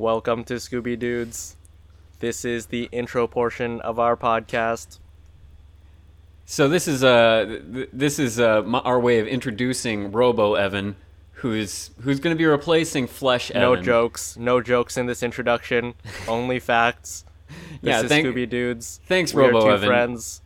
Welcome to Scooby Dudes. This is the intro portion of our podcast. So this is uh th- this is uh our way of introducing Robo Evan, who's who's going to be replacing Flesh No jokes, no jokes in this introduction, only facts. This Yeah, is thank- Scooby Dudes. thanks, we are Robo two Evan. friends.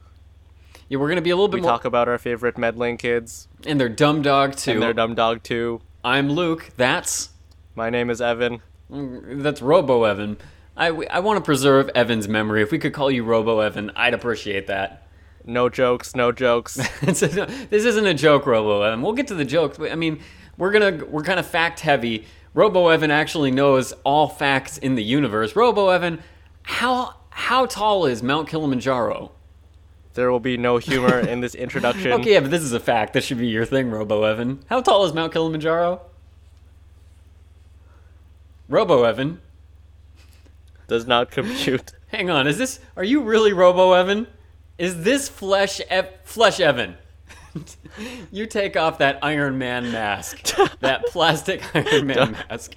Yeah, we're going to be a little bit We more. talk about our favorite meddling kids and they're dumb dog too. and their dumb dog too. I'm Luke. That's My name is Evan. That's Robo Evan. I I want to preserve Evan's memory. If we could call you Robo Evan, I'd appreciate that. No jokes, no jokes. This isn't a joke, Robo Evan. We'll get to the jokes. I mean, we're gonna we're kind of fact heavy. Robo Evan actually knows all facts in the universe. Robo Evan, how how tall is Mount Kilimanjaro? there will be no humor in this introduction. Okay, yeah, but this is a fact. This should be your thing, Robo Evan. How tall is Mount Kilimanjaro? Robo Evan, Does not compute. hang on. Is this? Are you really Robo Evan? Is this Flesh Flesh Evan? you take off that Iron Man mask, that plastic Iron Man mask.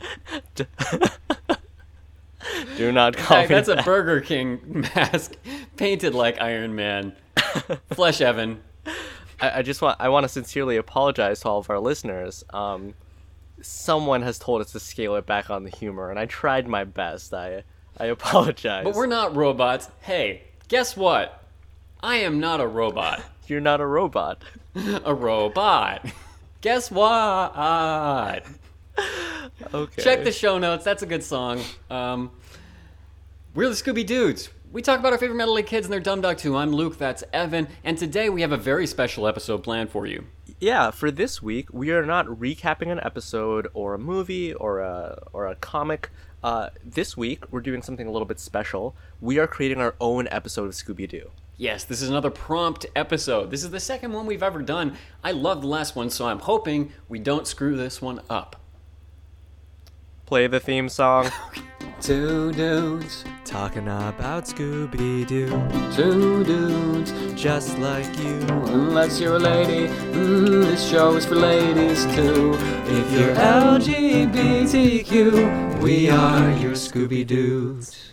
Do not call me that's a. Burger King mask, painted like Iron Man. Flesh Evan. I, I just want I want to sincerely apologize to all of our listeners. Um, someone has told us to scale it back on the humor, and I tried my best. I I apologize. But we're not robots. Hey, guess what? I am not a robot. You're not a robot. a robot. Guess what? Okay. Check the show notes. That's a good song. Um, we're the Scooby Dudes. We talk about our favorite Metal League kids and their dumb dog too. I'm Luke. That's Evan. And today we have a very special episode planned for you. Yeah, for this week we are not recapping an episode or a movie or a or a comic. Uh, this week we're doing something a little bit special. We are creating our own episode of Scooby Doo. Yes, this is another prompt episode. This is the second one we've ever done. I love the last one, so I'm hoping we don't screw this one up. Play the theme song. Two dudes, Talking about Scooby Doo, two dudes. just like you. Unless you're a lady, mm, this show is for ladies too. If you're LGBTQ, we are your Scooby Doos.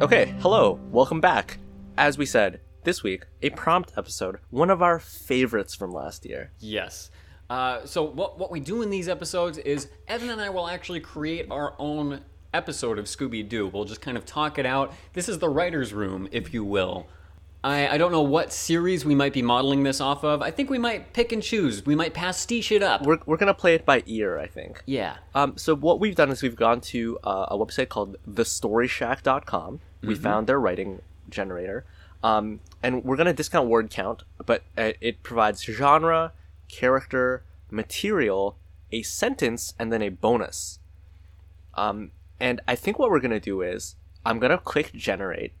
Okay, hello, welcome back. As we said, this week, a prompt episode, one of our favorites from last year. Yes. Uh, so what what we do in these episodes is Evan and I will actually create our own episode of Scooby Doo. We'll just kind of talk it out. This is the writers' room, if you will. I, I don't know what series we might be modeling this off of. I think we might pick and choose. We might pastiche it up. We're, we're gonna play it by ear, I think. yeah. Um, so what we've done is we've gone to uh, a website called thestoryshack.com. We found their writing generator, um, and we're gonna discount word count, but uh, it provides genre, character, material, a sentence, and then a bonus. Um, and I think what we're gonna do is I'm gonna click generate.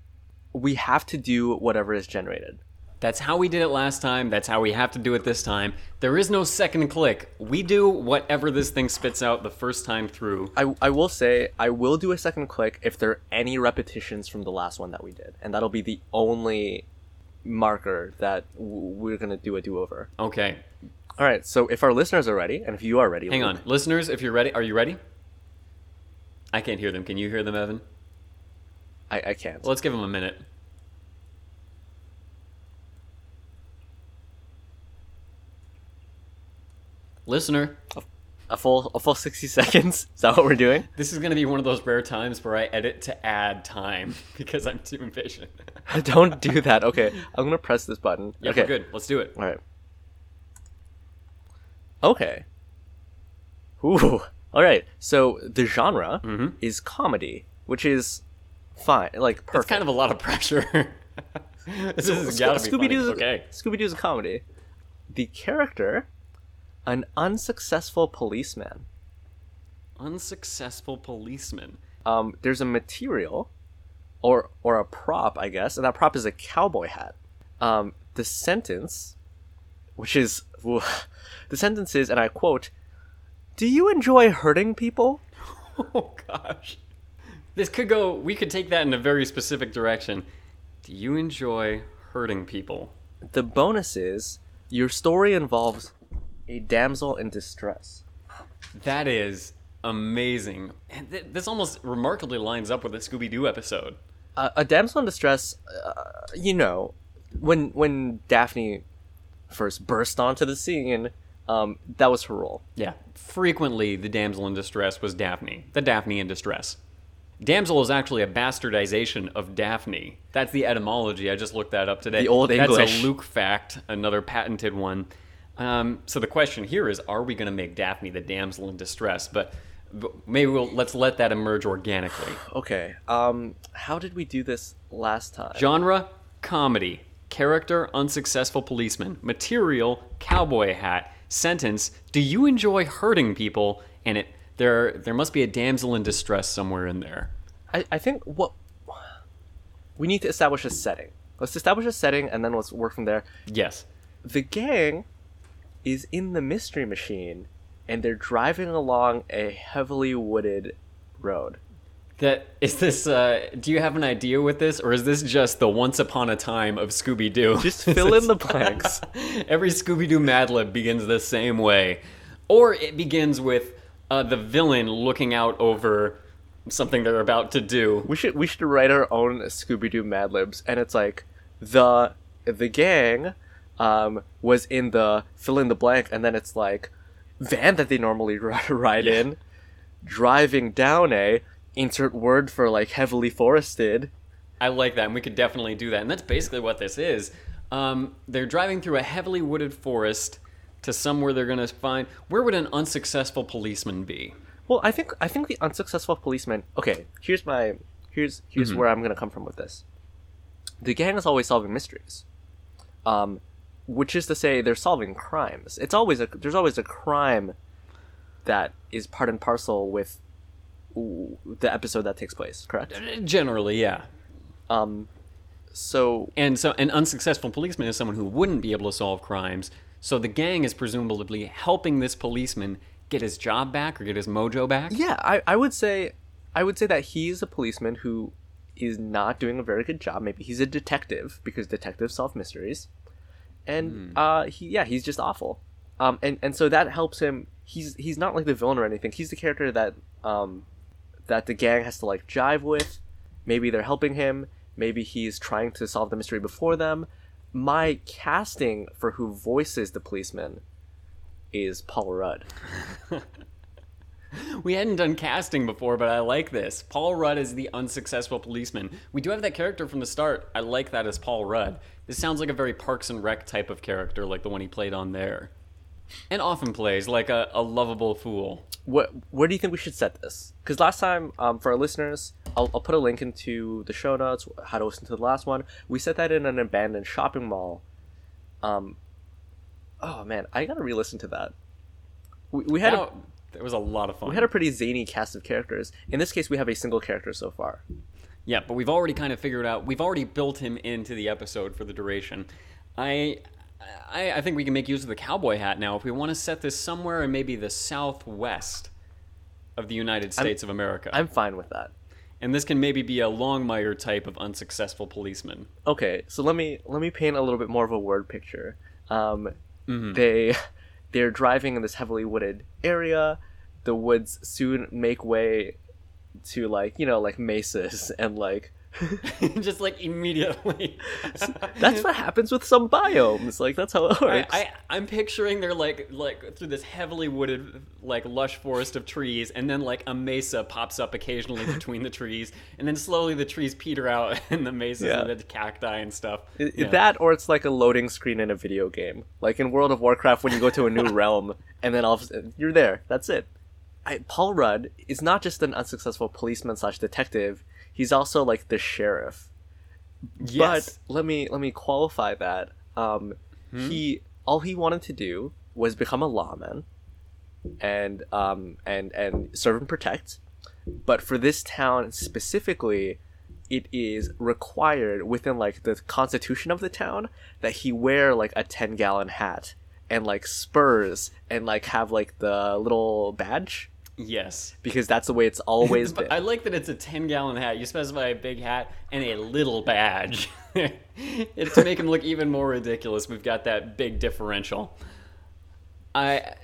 We have to do whatever is generated. That's how we did it last time. That's how we have to do it this time. There is no second click. We do whatever this thing spits out the first time through. I, I will say I will do a second click if there are any repetitions from the last one that we did, and that'll be the only marker that w- we're gonna do a do over. Okay. All right. So if our listeners are ready, and if you are ready, Hang on. Listeners, if you're ready, are you ready? I can't hear them. Can you hear them, Evan? I, I can't. Let's give them a minute. Listener, A full a full sixty seconds. Is that what we're doing? this is going to be one of those rare times where I edit to add time because I'm too impatient. Don't do that. Okay, I'm gonna press this button. yeah, okay. good. Let's do it. All right. Okay. Ooh. All right. So the genre is comedy, which is fine. Like perfect. It's kind of a lot of pressure. this to be funny. Doo's Okay. Scooby Doo's a comedy. The character, an unsuccessful policeman. Unsuccessful policeman. Um, there's a material, or or a prop, I guess, and that prop is a cowboy hat. Um, the sentence, which is the sentence is, and I quote, "Do you enjoy hurting people?" Oh gosh. This could go we could take that in a very specific direction. Do you enjoy hurting people? The bonus is your story involves a damsel in distress. That is amazing. And th- this almost remarkably lines up with a Scooby Doo episode. Uh, a damsel in distress, uh, you know, when when Daphne first burst onto the scene, um, that was her role. Yeah. Frequently, the damsel in distress was Daphne, the Daphne in distress. Damsel is actually a bastardization of Daphne. That's the etymology. I just looked that up today. The Old That's English. a Luke fact, another patented one. Um, so the question here is: Are we going to make Daphne the damsel in distress? But, but maybe we'll let's let that emerge organically. Okay. Um, how did we do this last time? Genre: comedy. Character: unsuccessful policeman. Material: cowboy hat. Sentence: Do you enjoy hurting people? And it there there must be a damsel in distress somewhere in there. I, I think what we need to establish a setting. Let's establish a setting and then let's work from there. Yes. The gang is in the mystery machine and they're driving along a heavily wooded road. That is this. Uh, do you have an idea with this, or is this just the once upon a time of Scooby Doo? Just fill in the blanks. Every Scooby Doo Mad Lib begins the same way, or it begins with uh, the villain looking out over something they're about to do. We should we should write our own Scooby Doo Mad Libs, and it's like the the gang um, was in the fill in the blank, and then it's like van that they normally ri- ride in, driving down a insert word for like heavily forested. I like that, and we could definitely do that. And that's basically what this is. Um, they're driving through a heavily wooded forest to somewhere they're going to find. Where would an unsuccessful policeman be? Well, I think I think the unsuccessful policeman. Okay, here's my here's here's where I'm gonna come from with this. The gang is always solving mysteries, um, which is to say they're solving crimes. It's always a there's always a crime that is part and parcel with the episode that takes place. Correct. Generally, yeah. Um, so And so, an unsuccessful policeman is someone who wouldn't be able to solve crimes. So the gang is presumably helping this policeman get his job back or get his mojo back. yeah, I, I would say I would say that he's a policeman who is not doing a very good job. Maybe he's a detective because detectives solve mysteries, and uh, he yeah he's just awful. Um, and and so that helps him. He's he's not like the villain or anything. He's the character that um, that the gang has to like jive with. Maybe they're helping him. Maybe he's trying to solve the mystery before them. My casting for who voices the policeman is Paul Rudd. We hadn't done casting before, but I like this. Paul Rudd is the unsuccessful policeman. We do have that character from the start. I like that as Paul Rudd. This sounds like a very Parks and Rec type of character, like the one he played on there. And often plays like a, a lovable fool. what where do you think we should set this? Because last time, um, for our listeners, I'll, I'll put a link into the show notes how to listen to the last one. We set that in an abandoned shopping mall. Um, oh man, I gotta re-listen to that. We, we had a, it was a lot of fun. we had a pretty zany cast of characters. In this case, we have a single character so far. Yeah, but we've already kind of figured out. We've already built him into the episode for the duration. I, I, I think we can make use of the cowboy hat now if we want to set this somewhere in maybe the southwest of the United States of America. I'm fine with that. and this can maybe be a Longmire type of unsuccessful policeman. Okay, so let me let me paint a little bit more of a word picture. Um, They they're driving in this heavily wooded area. The woods soon make way to like you know like mesas and like Just like immediately. that's what happens with some biomes. Like that's how it works. I, I'm picturing they're like like through this heavily wooded like lush forest of trees, and then like a mesa pops up occasionally between the trees, and then slowly the trees peter out, and the mesas Yeah. and the cacti and stuff. I- Yeah. That or it's like a loading screen in a video game, like in World of Warcraft when you go to a new realm and then all of a sudden you're there. That's it. I, Paul Rudd is not just an unsuccessful policeman slash detective. He's also like the sheriff. yes. But let me let me qualify that. Um, He all he wanted to do was become a lawman, and um, and and serve and protect. But for this town specifically, it is required within like the constitution of the town that he wear like a ten gallon hat and like spurs and like have like the little badge yes. because that's the way it's always But been. I like that it's a 10 gallon hat. You specify a big hat and a little badge. it's to make him look even more ridiculous. We've got that big differential. I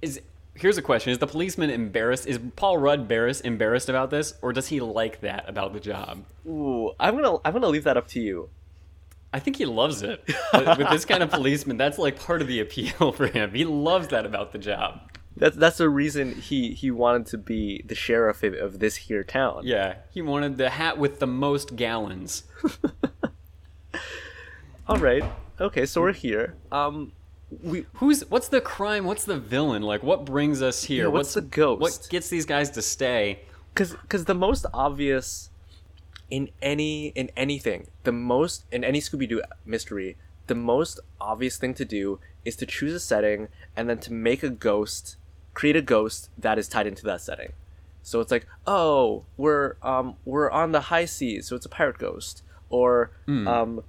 is here's a question: Is the policeman embarrassed? Is Paul Rudd embarrassed embarrassed about this, or does he like that about the job? Ooh, I'm gonna I'm gonna leave that up to you. I think he loves it. with this kind of policeman, that's like part of the appeal for him. He loves that about the job. That's that's the reason he he wanted to be the sheriff of, of this here town. Yeah, he wanted the hat with the most gallons. All right. Okay, so we're here. Um, we Who's what's the crime? What's the villain? Like what brings us here? Yeah, what's the ghost? What gets these guys to stay? because because the most obvious in any in anything the most in any scooby-doo mystery the most obvious thing to do is to choose a setting and then to make a ghost create a ghost that is tied into that setting so it's like oh we're um we're on the high seas so it's a pirate ghost or um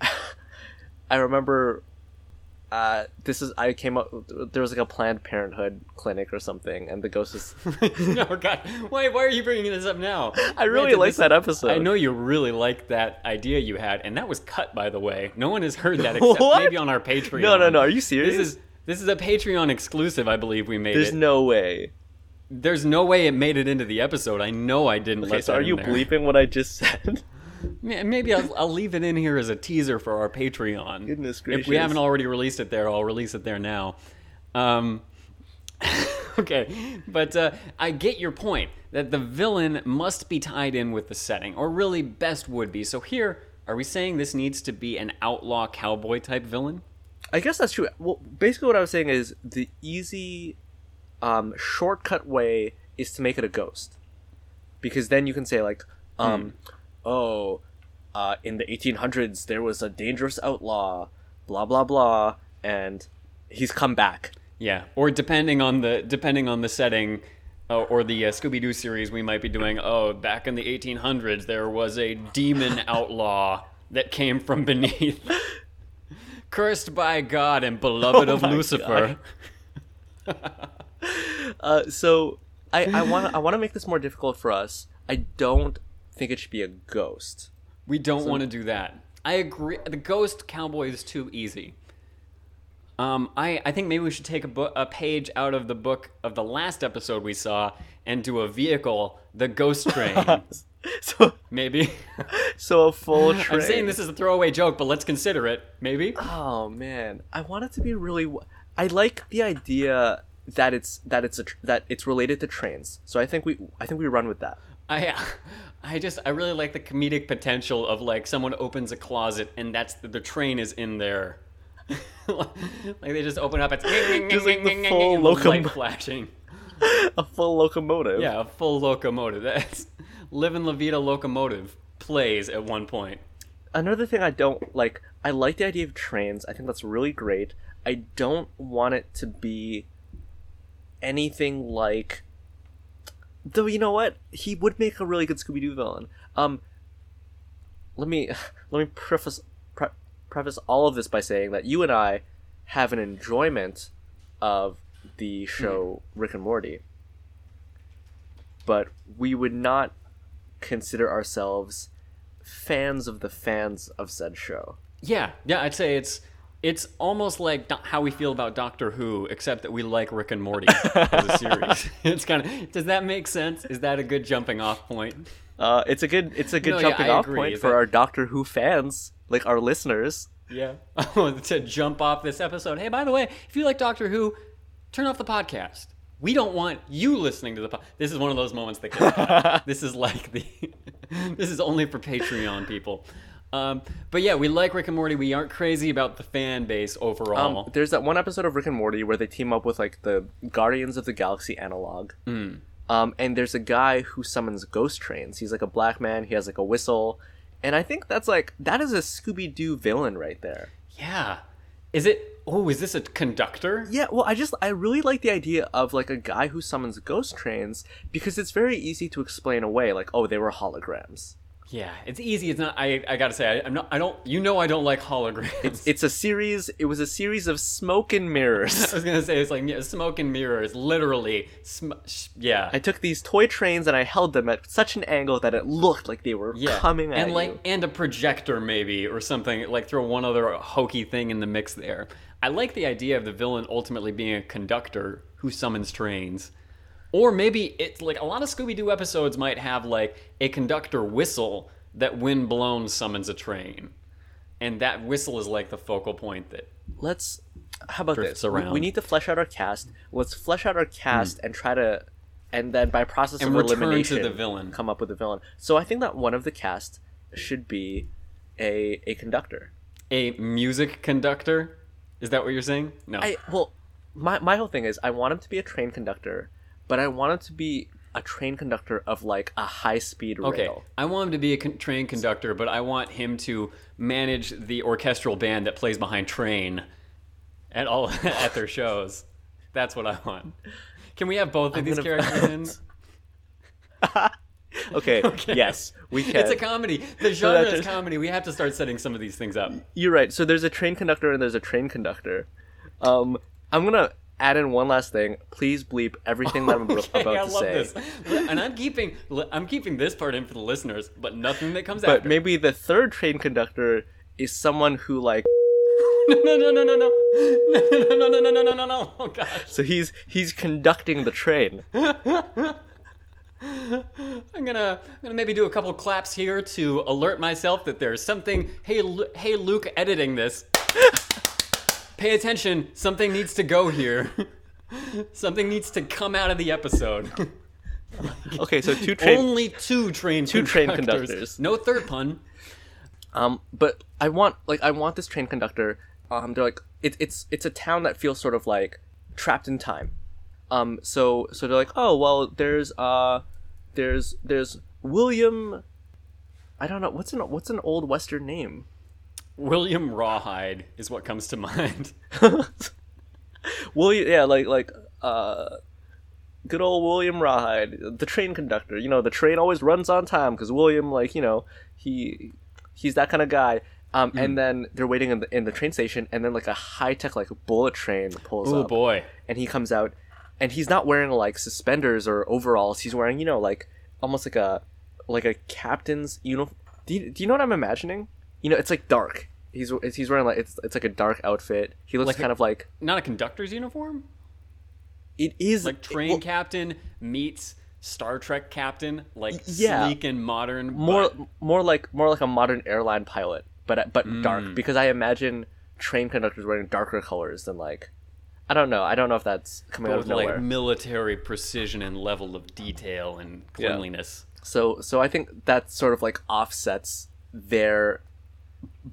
i remember uh, this is I came up. There was like a Planned Parenthood clinic or something, and the ghost is. no, God, why why are you bringing this up now? I really like that episode. I know you really liked that idea you had, and that was cut, by the way. No one has heard that except maybe on our Patreon. No, no, no. Are you serious? This is this is a Patreon exclusive. I believe we made There's it. no way. There's no way it made it into the episode. I know I didn't. Okay, let so are you there. bleeping what I just said? Maybe I'll, I'll leave it in here as a teaser for our Patreon. Goodness gracious! If we haven't already released it there, I'll release it there now. Um, okay, but uh, I get your point that the villain must be tied in with the setting, or really best would be. So here, are we saying this needs to be an outlaw cowboy type villain? I guess that's true. Well, basically, what I was saying is the easy, um, shortcut way is to make it a ghost, because then you can say like, um, oh, uh, in the 1800s there was a dangerous outlaw, blah blah blah, and he's come back. Yeah, or depending on the depending on the setting. Uh, or the uh, Scooby Doo series, we might be doing. Oh, back in the 1800s, there was a demon outlaw that came from beneath, cursed by God and beloved Oh of Lucifer. Uh, so I I want I want to make this more difficult for us. I don't think it should be a ghost. We don't want to do that. I agree. The Ghost Cowboy is too easy. Um, I, I think maybe we should take a, book, a page out of the book of the last episode we saw and do a vehicle, the Ghost Train. so maybe. so a full train. I'm saying this is a throwaway joke, but let's consider it. Maybe. Oh man, I want it to be really. w- I like the idea that it's that it's a tr- that it's related to trains. So I think we I think we run with that. I I just I really like the comedic potential of like someone opens a closet and that's the, the train is in there. like they just open up, it's Just like the full and the light locom- flashing. A full locomotive. Yeah, a full locomotive. That's living La Vida locomotive plays at one point. Another thing I don't like. I like the idea of trains. I think that's really great. I don't want it to be anything like. Though you know what, he would make a really good Scooby Doo villain. Um, let me let me preface pre- preface all of this by saying that you and I have an enjoyment of the show Rick and Morty, but we would not consider ourselves fans of the fans of said show. Yeah, yeah, I'd say it's it's almost like do- how we feel about Doctor Who, except that we like Rick and Morty as a series. It's kind of does that make sense? Is that a good jumping off point? Uh, it's a good it's a good No, jumping I off agree. point Is for that- our Doctor Who fans, like our listeners. Yeah. Oh, to jump off this episode. Hey, by the way, if you like Doctor Who, turn off the podcast. We don't want you listening to the podcast. This is one of those moments that gets. This is like the. this is only for Patreon people. Um, but yeah, we like Rick and Morty. We aren't crazy about the fan base overall. Um, there's that one episode of Rick and Morty where they team up with like the Guardians of the Galaxy analog. Hmm. Um, and there's a guy who summons ghost trains. He's like a black man. He has like a whistle, and I think that's like that is a Scooby Doo villain right there. yeah. Is it? Oh, is this a conductor? Yeah, well, I just I really like the idea of like a guy who summons ghost trains because it's very easy to explain away. Like, oh, they were holograms. Yeah, it's easy. It's not. I I gotta say, I, I'm not. I don't. You know, I don't like holograms. It's a series. It was a series of smoke and mirrors. I was gonna say it's like yeah, smoke and mirrors, literally. Sm- sh- yeah, I took these toy trains and I held them at such an angle that it looked like they were yeah. coming at and like you. and a projector maybe or something. Like throw one other hokey thing in the mix there. I like the idea of the villain ultimately being a conductor who summons trains. Or maybe it's like a lot of Scooby Doo episodes might have like a conductor whistle that, when blown, summons a train. And that whistle is like the focal point that. Let's. How about this? We- We. Need to flesh out our cast. Let's flesh out our cast hmm. and try to, and then by process And of elimination, the villain. come up with a villain. So I think that one of the cast should be a a conductor. A music conductor? Is that what you're saying? No. I well, my my whole thing is I want him to be a train conductor, but I want him to be a train conductor of like a high speed rail. Okay. I want him to be a con- train conductor, but I want him to manage the orchestral band that plays behind Train at all at their shows. That's what I want. Can we have both of these gonna- characters in? Okay, yes, we can. It's a comedy. The genre is comedy. We have to start setting some of these things up. You're right. So there's a train conductor and there's a train conductor. Um, I'm gonna add in one last thing. Please bleep everything that I'm about to say. Okay, about I to love say. this, and I'm keeping I'm keeping this part in for the listeners, but nothing that comes out. But after. maybe the third train conductor is someone who like no, no, no, no, no, no, no, no, no, no, no, no, no, no. Oh gosh. so he's he's conducting the train. I'm gonna, I'm gonna maybe do a couple claps here to alert myself that there's something. Hey, Lu- hey, Luke, editing this. Pay attention. Something needs to go here. something needs to come out of the episode. Okay, so two train Only two train Two train conductors. conductors. No third pun. Um, but I want like I want this train conductor. Um, they're like it's it's it's a town that feels sort of like trapped in time. Um, so so they're like, oh well, there's uh, there's there's William. I don't know what's an what's an old Western name. William Rawhide is what comes to mind. William, yeah, like like uh, good old William Rawhide, the train conductor. You know, the train always runs on time because William, like you know, he he's that kind of guy. Um, Hmm. and then they're waiting in the in the train station, and then like a high tech like bullet train pulls Oh up, Oh boy. and he comes out, and he's not wearing like suspenders or overalls. He's wearing you know like almost like a like a captain's uniform. Do you, do you know what I'm imagining? You know, it's like dark. He's he's wearing like it's it's like a dark outfit. He looks Like a- kind of like Not a conductor's uniform? it is Like train well, captain meets Star Trek captain, like yeah. sleek and modern. more but- more like more like a modern airline pilot, but but Mm. dark because I imagine train conductors wearing darker colors than like I don't know. I don't know if that's coming out with of nowhere. like military precision and level of detail and Yeah. cleanliness. So so I think that sort of like offsets their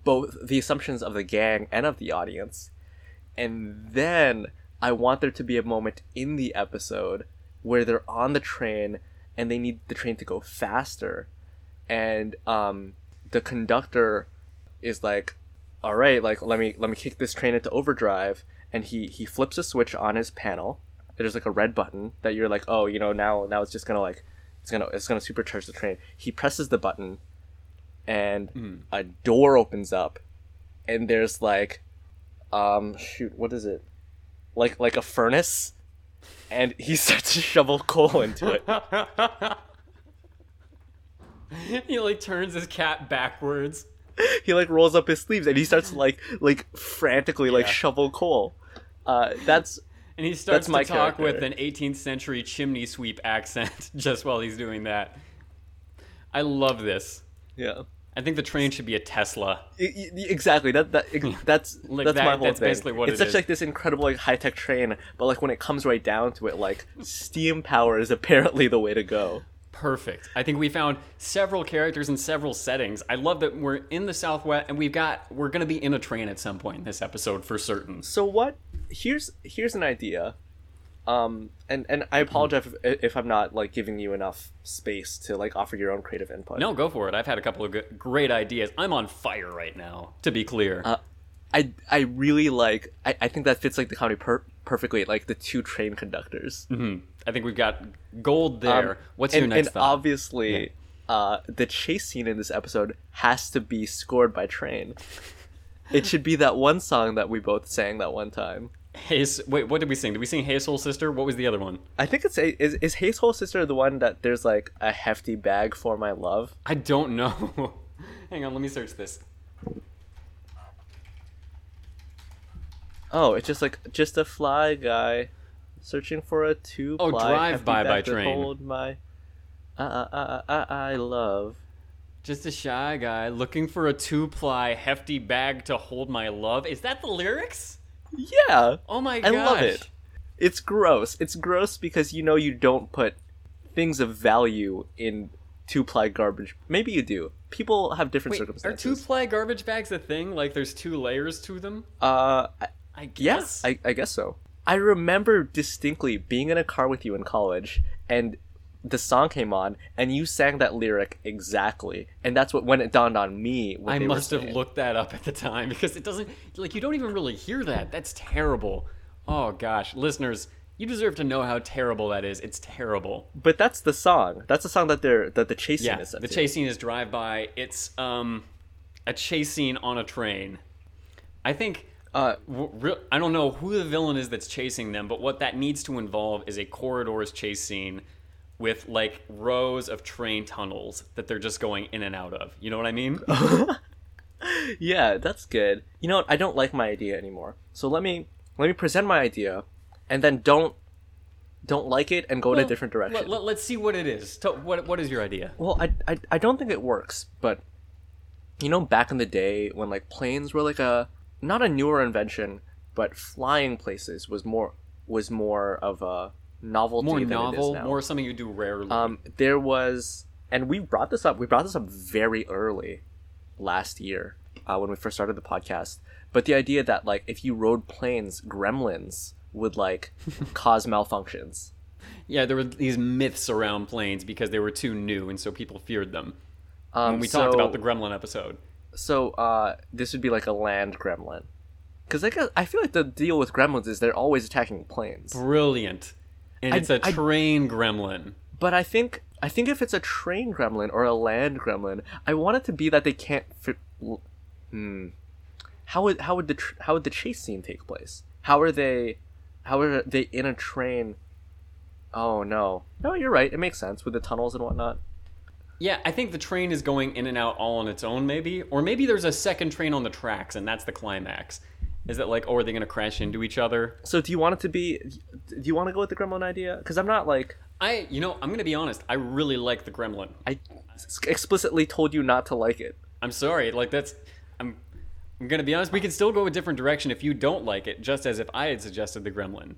both the assumptions of the gang and of the audience. And then I want there to be a moment in the episode where they're on the train and they need the train to go faster. And um the conductor is like all right like let me let me kick this train into overdrive. And he he flips a switch on his panel. There's like a red button that you're like oh you know now now it's just gonna like it's gonna it's gonna supercharge the train. He presses the button and a door opens up and there's like um shoot what is it like like a furnace and he starts to shovel coal into it he like turns his cat backwards. he like rolls up his sleeves and he starts to, like like frantically like Yeah. shovel coal uh that's And he starts my to talk with an 18th century chimney sweep accent just while he's doing that. I love this. yeah I think the train should be a Tesla. Exactly that that that's Like that's that- my whole that's thing. basically what it's it such is. like this incredible like high tech train but like when it comes right down to it like steam power is apparently the way to go Perfect. I think we found several characters in several settings. I love that we're in the Southwest and we've got we're going to be in a train at some point in this episode for certain. so what here's here's an idea um and and i apologize if, if i'm not like giving you enough space to like offer your own creative input No, go for it. I've had a couple of good, great ideas. I'm on fire right now, to be clear. Uh, I I really like. I, I think that fits like the comedy per- perfectly. Like the two train conductors. I think we've got gold there. Um, What's and, your next And thought? obviously, uh, the chase scene in this episode has to be scored by Train. It should be that one song that we both sang that one time. Hey, S- wait, what did we sing? Did we sing Hey Soul Sister? What was the other one? I think it's a, is is Hey Soul Sister the one that there's like a hefty bag for my love. I don't know. Hang on, let me search this. Oh, it's just like just a fly guy searching for a two. Oh, Drive By by Train. Hold my, uh, uh, uh, uh, I love. Just a shy guy looking for a two ply hefty bag to hold my love. Is that the lyrics? Yeah, Oh my god. I gosh. love it. It's gross. It's gross because you know you don't put things of value in two ply garbage. Maybe you do. People have different Wait, are circumstances. two ply garbage bags a thing? Like there's two layers to them? uh, I- I yeah, guess. I, I guess so. I remember distinctly being in a car with you in college, and the song came on, and you sang that lyric exactly, and that's what when it dawned on me. What I must have looked that up at the time because it doesn't like you don't even really hear that. That's terrible. Oh gosh, listeners, you deserve to know how terrible that is. It's terrible. But that's the song. That's the song that they're that the chase scene Yeah, is the scene is drive by. It's um a chase scene on a train. I think Uh, I don't know who the villain is that's chasing them, but what that needs to involve is a corridors chase scene with like rows of train tunnels that they're just going in and out of. You know what I mean? yeah, that's good. You know what? I don't like my idea anymore. So let me let me present my idea, and then don't don't like it and go in a different direction. Let, us see what it is. To, what what is your idea? Well, I, I I don't think it works, but you know, back in the day when like planes were like a not a newer invention, but flying places was more was more of a novelty More than it is novel, more something you do rarely. Um, there was, and we brought this up. We brought this up very early last year uh, when we first started the podcast. But the idea that like if you rode planes, gremlins would like cause malfunctions. yeah, there were these myths around planes because they were too new, and so people feared them. Um, When we talked about the Gremlin episode. So uh, this would be like a land gremlin, because like I feel like the deal with gremlins is they're always attacking planes. Brilliant. And I- it's a I- train gremlin. But I think I think if it's a train gremlin or a land gremlin, I want it to be that they can't. Fit, hmm. How would how would the tr- how would the chase scene take place? How are they? How are they in a train? Oh no, no, you're right. It makes sense with the tunnels and whatnot. Yeah, I think the train is going in and out all on its own, maybe. Or maybe there's a second train on the tracks, and that's the climax. Is it like, oh, are they going to crash into each other? So do you want it to be? Do you want to go with the gremlin idea? Because I'm not like I, you know, I'm going to be honest. I really like the gremlin. I explicitly told you not to like it. I'm sorry. Like, that's. I'm. I'm going to be honest. We can still go a different direction if you don't like it, just as if I had suggested the gremlin.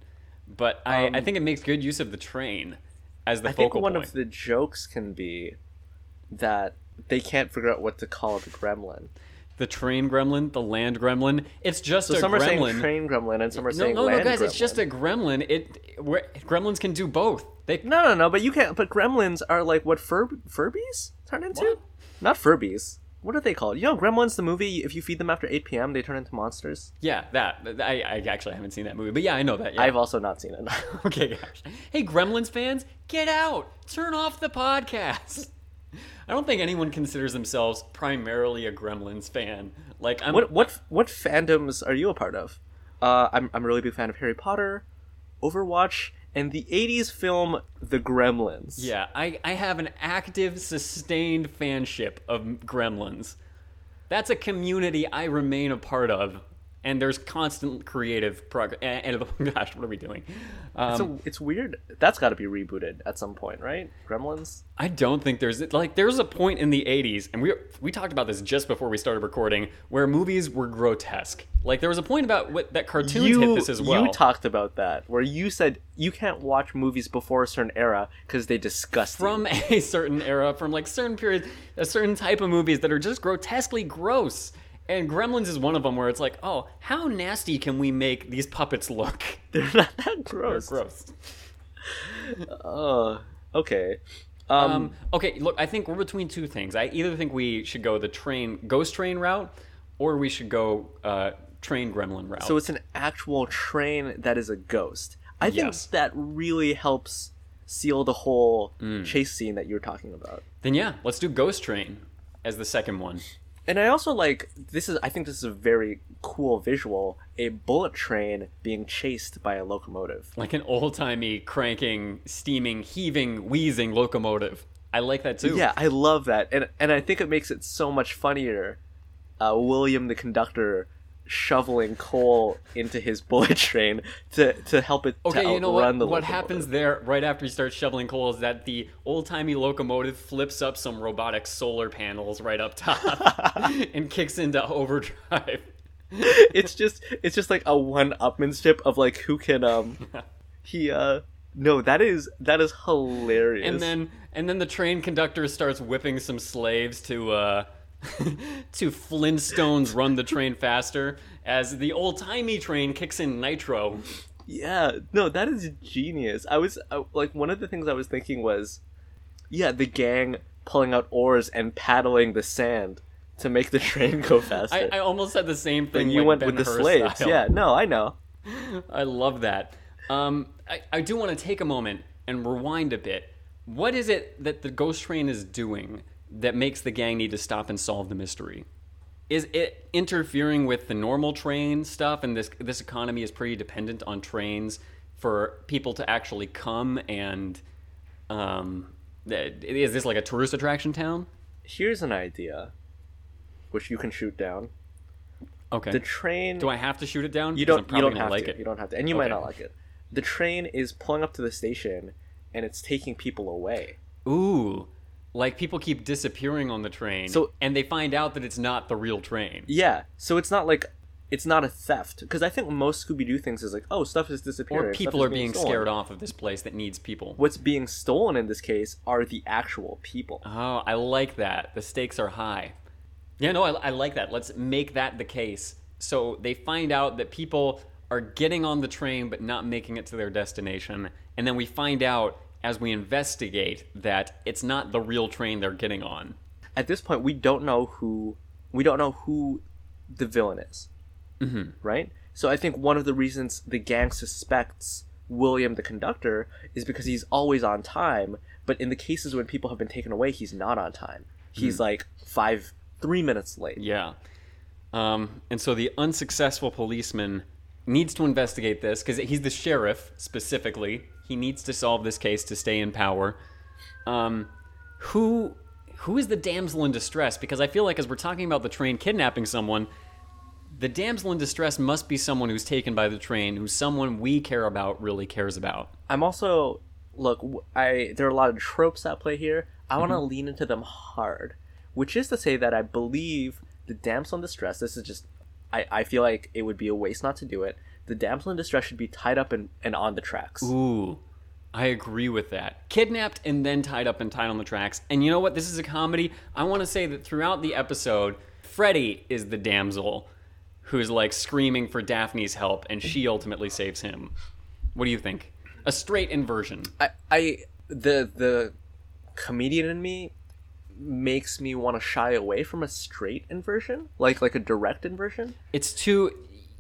But I, I think it makes good use of the train as the Um, I think one point. of the jokes can be that they can't figure out what to call the gremlin. The train gremlin, the land gremlin. It's just So a some are saying train gremlin and some are no, saying no, land no, guys! gremlin. It's just a gremlin. It where, gremlins can do both. They No, no, no, but you can't. But gremlins are like what Fur Furbies turn into? What? Not Furbies. What are they called? You know, Gremlins, the movie. If you feed them after eight p.m., they turn into monsters. yeah, that I, I actually haven't seen that movie, but yeah, I know that. Yeah. I've also not seen it. okay, gosh. Hey, Gremlins fans, get out! Turn off the podcast. I don't think anyone considers themselves primarily a Gremlins fan. Like I'm. what what what fandoms are you a part of? Uh, I'm I'm a really big fan of Harry Potter, Overwatch, and the '80s film The Gremlins. Yeah, I, I have an active, sustained fanship of Gremlins. That's a community I remain a part of, and there's constant creative progress. And, and gosh, what are we doing? Um, So it's weird. That's got to be rebooted at some point, right? Gremlins. I don't think there's like there's a point in the 80s, and we we talked about this just before we started recording, where movies were grotesque. Like there was a point about what that cartoons you hit this as well. you talked about that where you said you can't watch movies before a certain era because they disgust you. from a certain era, from like certain periods, a certain type of movies that are just grotesquely gross. And Gremlins is one of them where it's like, oh, how nasty can we make these puppets look? They're not that gross. They're gross. Uh, okay. Um, Um, okay, look, I think we're between two things. I either think we should go the train, ghost train route, or we should go uh, train gremlin route. so it's an actual train that is a ghost. I think Yes. that really helps seal the whole Mm. chase scene that you were talking about. Then yeah, let's do Ghost Train as the second one. And I also like this is I think this is a very cool visual, a bullet train being chased by a locomotive. Like an old timey, cranking, steaming, heaving, wheezing locomotive. I like that too. Yeah, I love that. And and I think it makes it so much funnier. Uh, William the conductor shoveling coal into his bullet train to, to help it Okay, to you know what? What happens there right after he starts shoveling coal is that the old timey locomotive flips up some robotic solar panels right up top and kicks into overdrive. it's just it's just like a one upmanship of like who can um he uh no that is that is hilarious And then and then the train conductor starts whipping some slaves to uh to Flintstones run the train faster as the old timey train kicks in nitro. yeah no that is genius i was like one of the things i was thinking was yeah the gang pulling out oars and paddling the sand to make the train go faster I, I almost said the same thing. and you went with the slaves style. yeah no i know I love that. Um, I, I do want to take a moment and rewind a bit. What is it that the ghost train is doing that makes the gang need to stop and solve the mystery? Is it interfering with the normal train stuff, and this this economy is pretty dependent on trains for people to actually come and um, is this like a tourist attraction town? here's an idea which you can shoot down Okay. the train do I have to shoot it down? You don't. I'm You don't have like to. it. You don't have to, and you might not like it. The train is pulling up to the station, and it's taking people away. Ooh, like people keep disappearing on the train, So- and they find out that it's not the real train. Yeah. So it's not like it's not a theft because I think most Scooby Doo things is like, oh, stuff is disappearing. Or people are being stolen. scared off of this place that needs people. What's being stolen in this case are the actual people. Oh, I like that. The stakes are high. Yeah, no, I, I like that. Let's make that the case. So they find out that people are getting on the train but not making it to their destination, and then we find out as we investigate that it's not the real train they're getting on. At this point, we don't know who we don't know who the villain is. Mm-hmm. Right. So I think one of the reasons the gang suspects William the conductor is because he's always on time, but in the cases when people have been taken away, he's not on time. He's like five, three minutes late. Yeah. Um, and so the unsuccessful policeman needs to investigate this because he's the sheriff specifically. He needs to solve this case to stay in power. Um, who who is the damsel in distress? Because I feel like as we're talking about the train kidnapping someone, the damsel in distress must be someone who's taken by the train, who's someone we care about, really cares about. I'm also look. I there are a lot of tropes at play here. I want to lean into them hard, which is to say that I believe the damsel in distress. This is just. I, I feel like it would be a waste not to do it. The damsel in distress should be tied up and, and on the tracks. Ooh, I agree with that. Kidnapped and then tied up and tied on the tracks. And you know what? This is a comedy. I want to say that throughout the episode, Freddy is the damsel who's like screaming for Daphne's help, and she ultimately saves him. What do you think? A straight inversion. I, I the the comedian in me makes me want to shy away from a straight inversion, like like a direct inversion. It's too.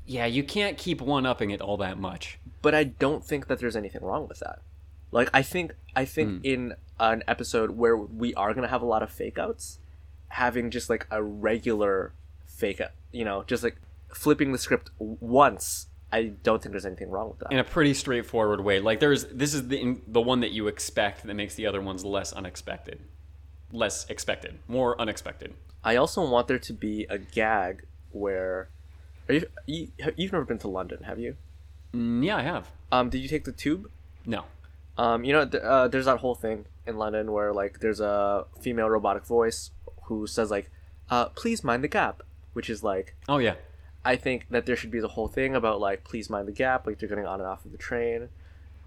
Yeah, you can't keep one upping it all that much. but I don't think that there's anything wrong with that. Like I think I think hmm. in an episode where we are gonna have a lot of fake outs, having just like a regular fake out, you know, just like flipping the script once, I don't think there's anything wrong with that. in a pretty straightforward way. Like there's this is the the one that you expect that makes the other ones less unexpected, less expected, more unexpected. I also want there to be a gag where, are you, you you've never been to London, have you? Mm, yeah, I have. Um, did you take the tube? No. Um, you know, th- uh, there's that whole thing in London where like there's a female robotic voice who says like, uh, "Please mind the gap," which is like, Oh yeah. I think that there should be the whole thing about like, "Please mind the gap," like they're getting on and off of the train,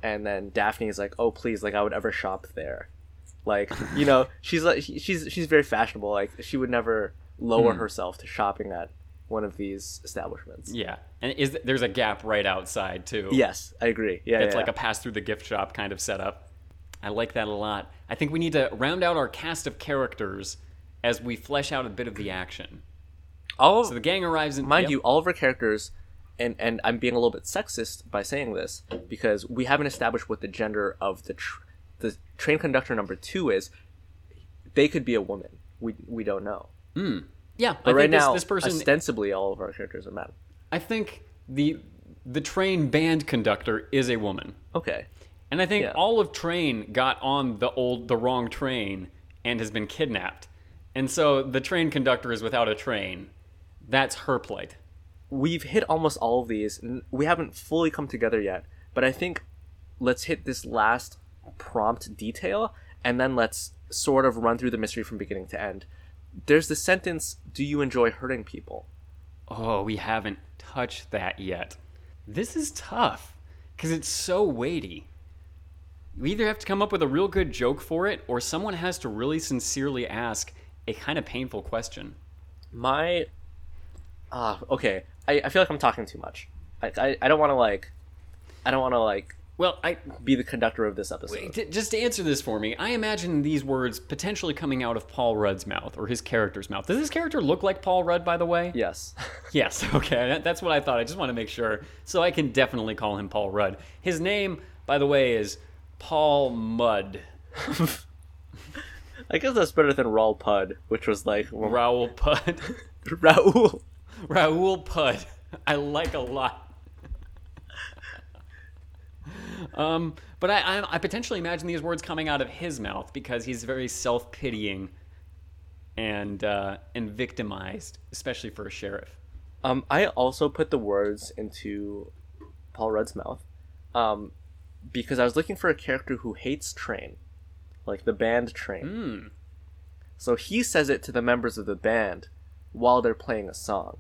and then Daphne is like, "Oh please, like I would ever shop there," like you know, she's like she's she's very fashionable, like she would never lower herself to shopping at one of these establishments. Yeah, and is there's a gap right outside too? Yes, I agree. Yeah, it's yeah, like yeah. a pass through the gift shop kind of setup. I like that a lot. I think we need to round out our cast of characters as we flesh out a bit of the action. all So the gang arrives in. mind yep. you, all of our characters, and and I'm being a little bit sexist by saying this because we haven't established what the gender of the tr- the train conductor number two is they could be a woman. We we don't know. Hmm. Yeah, But right this, now, this person. ostensibly, all of our characters are men. I think the the train band conductor is a woman, Okay. and I think Yeah. all of train got on the old the wrong train and has been kidnapped, and so the train conductor is without a train. That's her plight. we've hit almost all of these. We haven't fully come together yet, but I think let's hit this last prompt detail, and then let's sort of run through the mystery from beginning to end. There's the sentence, "Do you enjoy hurting people?" Oh, we haven't touched that yet. This is tough because it's so weighty. We either have to come up with a real good joke for it, or someone has to really sincerely ask a kind of painful question. My, ah, okay. I, I feel like I'm talking too much. I I, I don't want to like, I don't want to like Well, I be the conductor of this episode. t- just to answer this for me, I imagine these words potentially coming out of Paul Rudd's mouth or his character's mouth. Does this character look like Paul Rudd, by the way? Yes. Yes, okay, that's what I thought. I just want to make sure. So I can definitely call him Paul Rudd. His name, by the way, is Paul Mudd. I guess that's better than Raul Pud, which was like well, Raoul Pud. Raul. Raoul Pud. I like a lot. Um, but I, I, I potentially imagine these words coming out of his mouth because he's very self pitying and uh, and victimized, especially for a sheriff. Um, I also put the words into Paul Rudd's mouth, um, because I was looking for a character who hates Train, like the band Train. Hmm. So he says it to the members of the band while they're playing a song,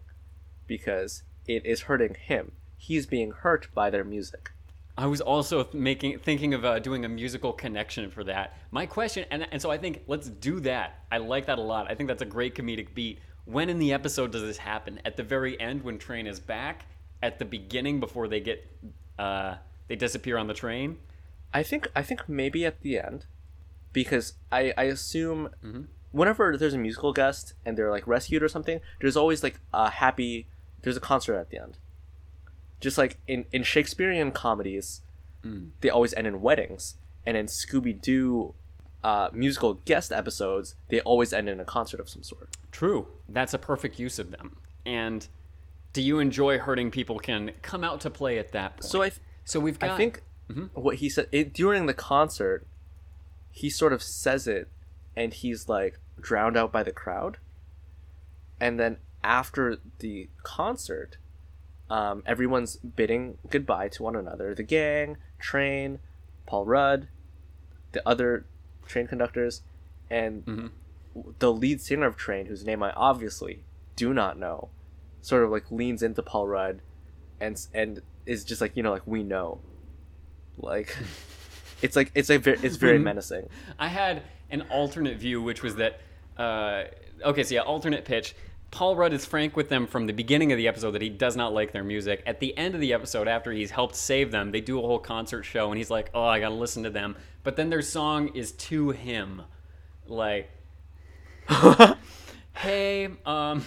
because it is hurting him. He's being hurt by their music. I was also making thinking of uh, doing a musical connection for that. My question, and, and so I think let's do that. I like that a lot. I think that's a great comedic beat. When in the episode does this happen? At the very end when Train is back? At the beginning before they get uh, they disappear on the train? I think I think maybe at the end, because I I assume whenever there's a musical guest and they're like rescued or something, there's always like a happy. There's a concert at the end. Just like in in Shakespearean comedies, they always end in weddings, and in Scooby Doo uh, musical guest episodes, they always end in a concert of some sort. True. That's a perfect use of them. And do you enjoy hurting people can come out to play at that point. So I th- so we've got I think what he said it, during the concert, he sort of says it, and he's like drowned out by the crowd. And then after the concert, um, everyone's bidding goodbye to one another. The gang, Train, Paul Rudd, the other train conductors, and the lead singer of Train, whose name I obviously do not know, sort of like leans into Paul Rudd, and and is just like you know like we know, like it's like it's like very, it's very menacing. I had an alternate view, which was that. Uh, okay, so yeah, alternate pitch. Paul Rudd is frank with them from the beginning of the episode that he does not like their music. At the end of the episode, after he's helped save them, they do a whole concert show, and he's like, "Oh, I gotta listen to them." But then their song is to him, like, "Hey, um,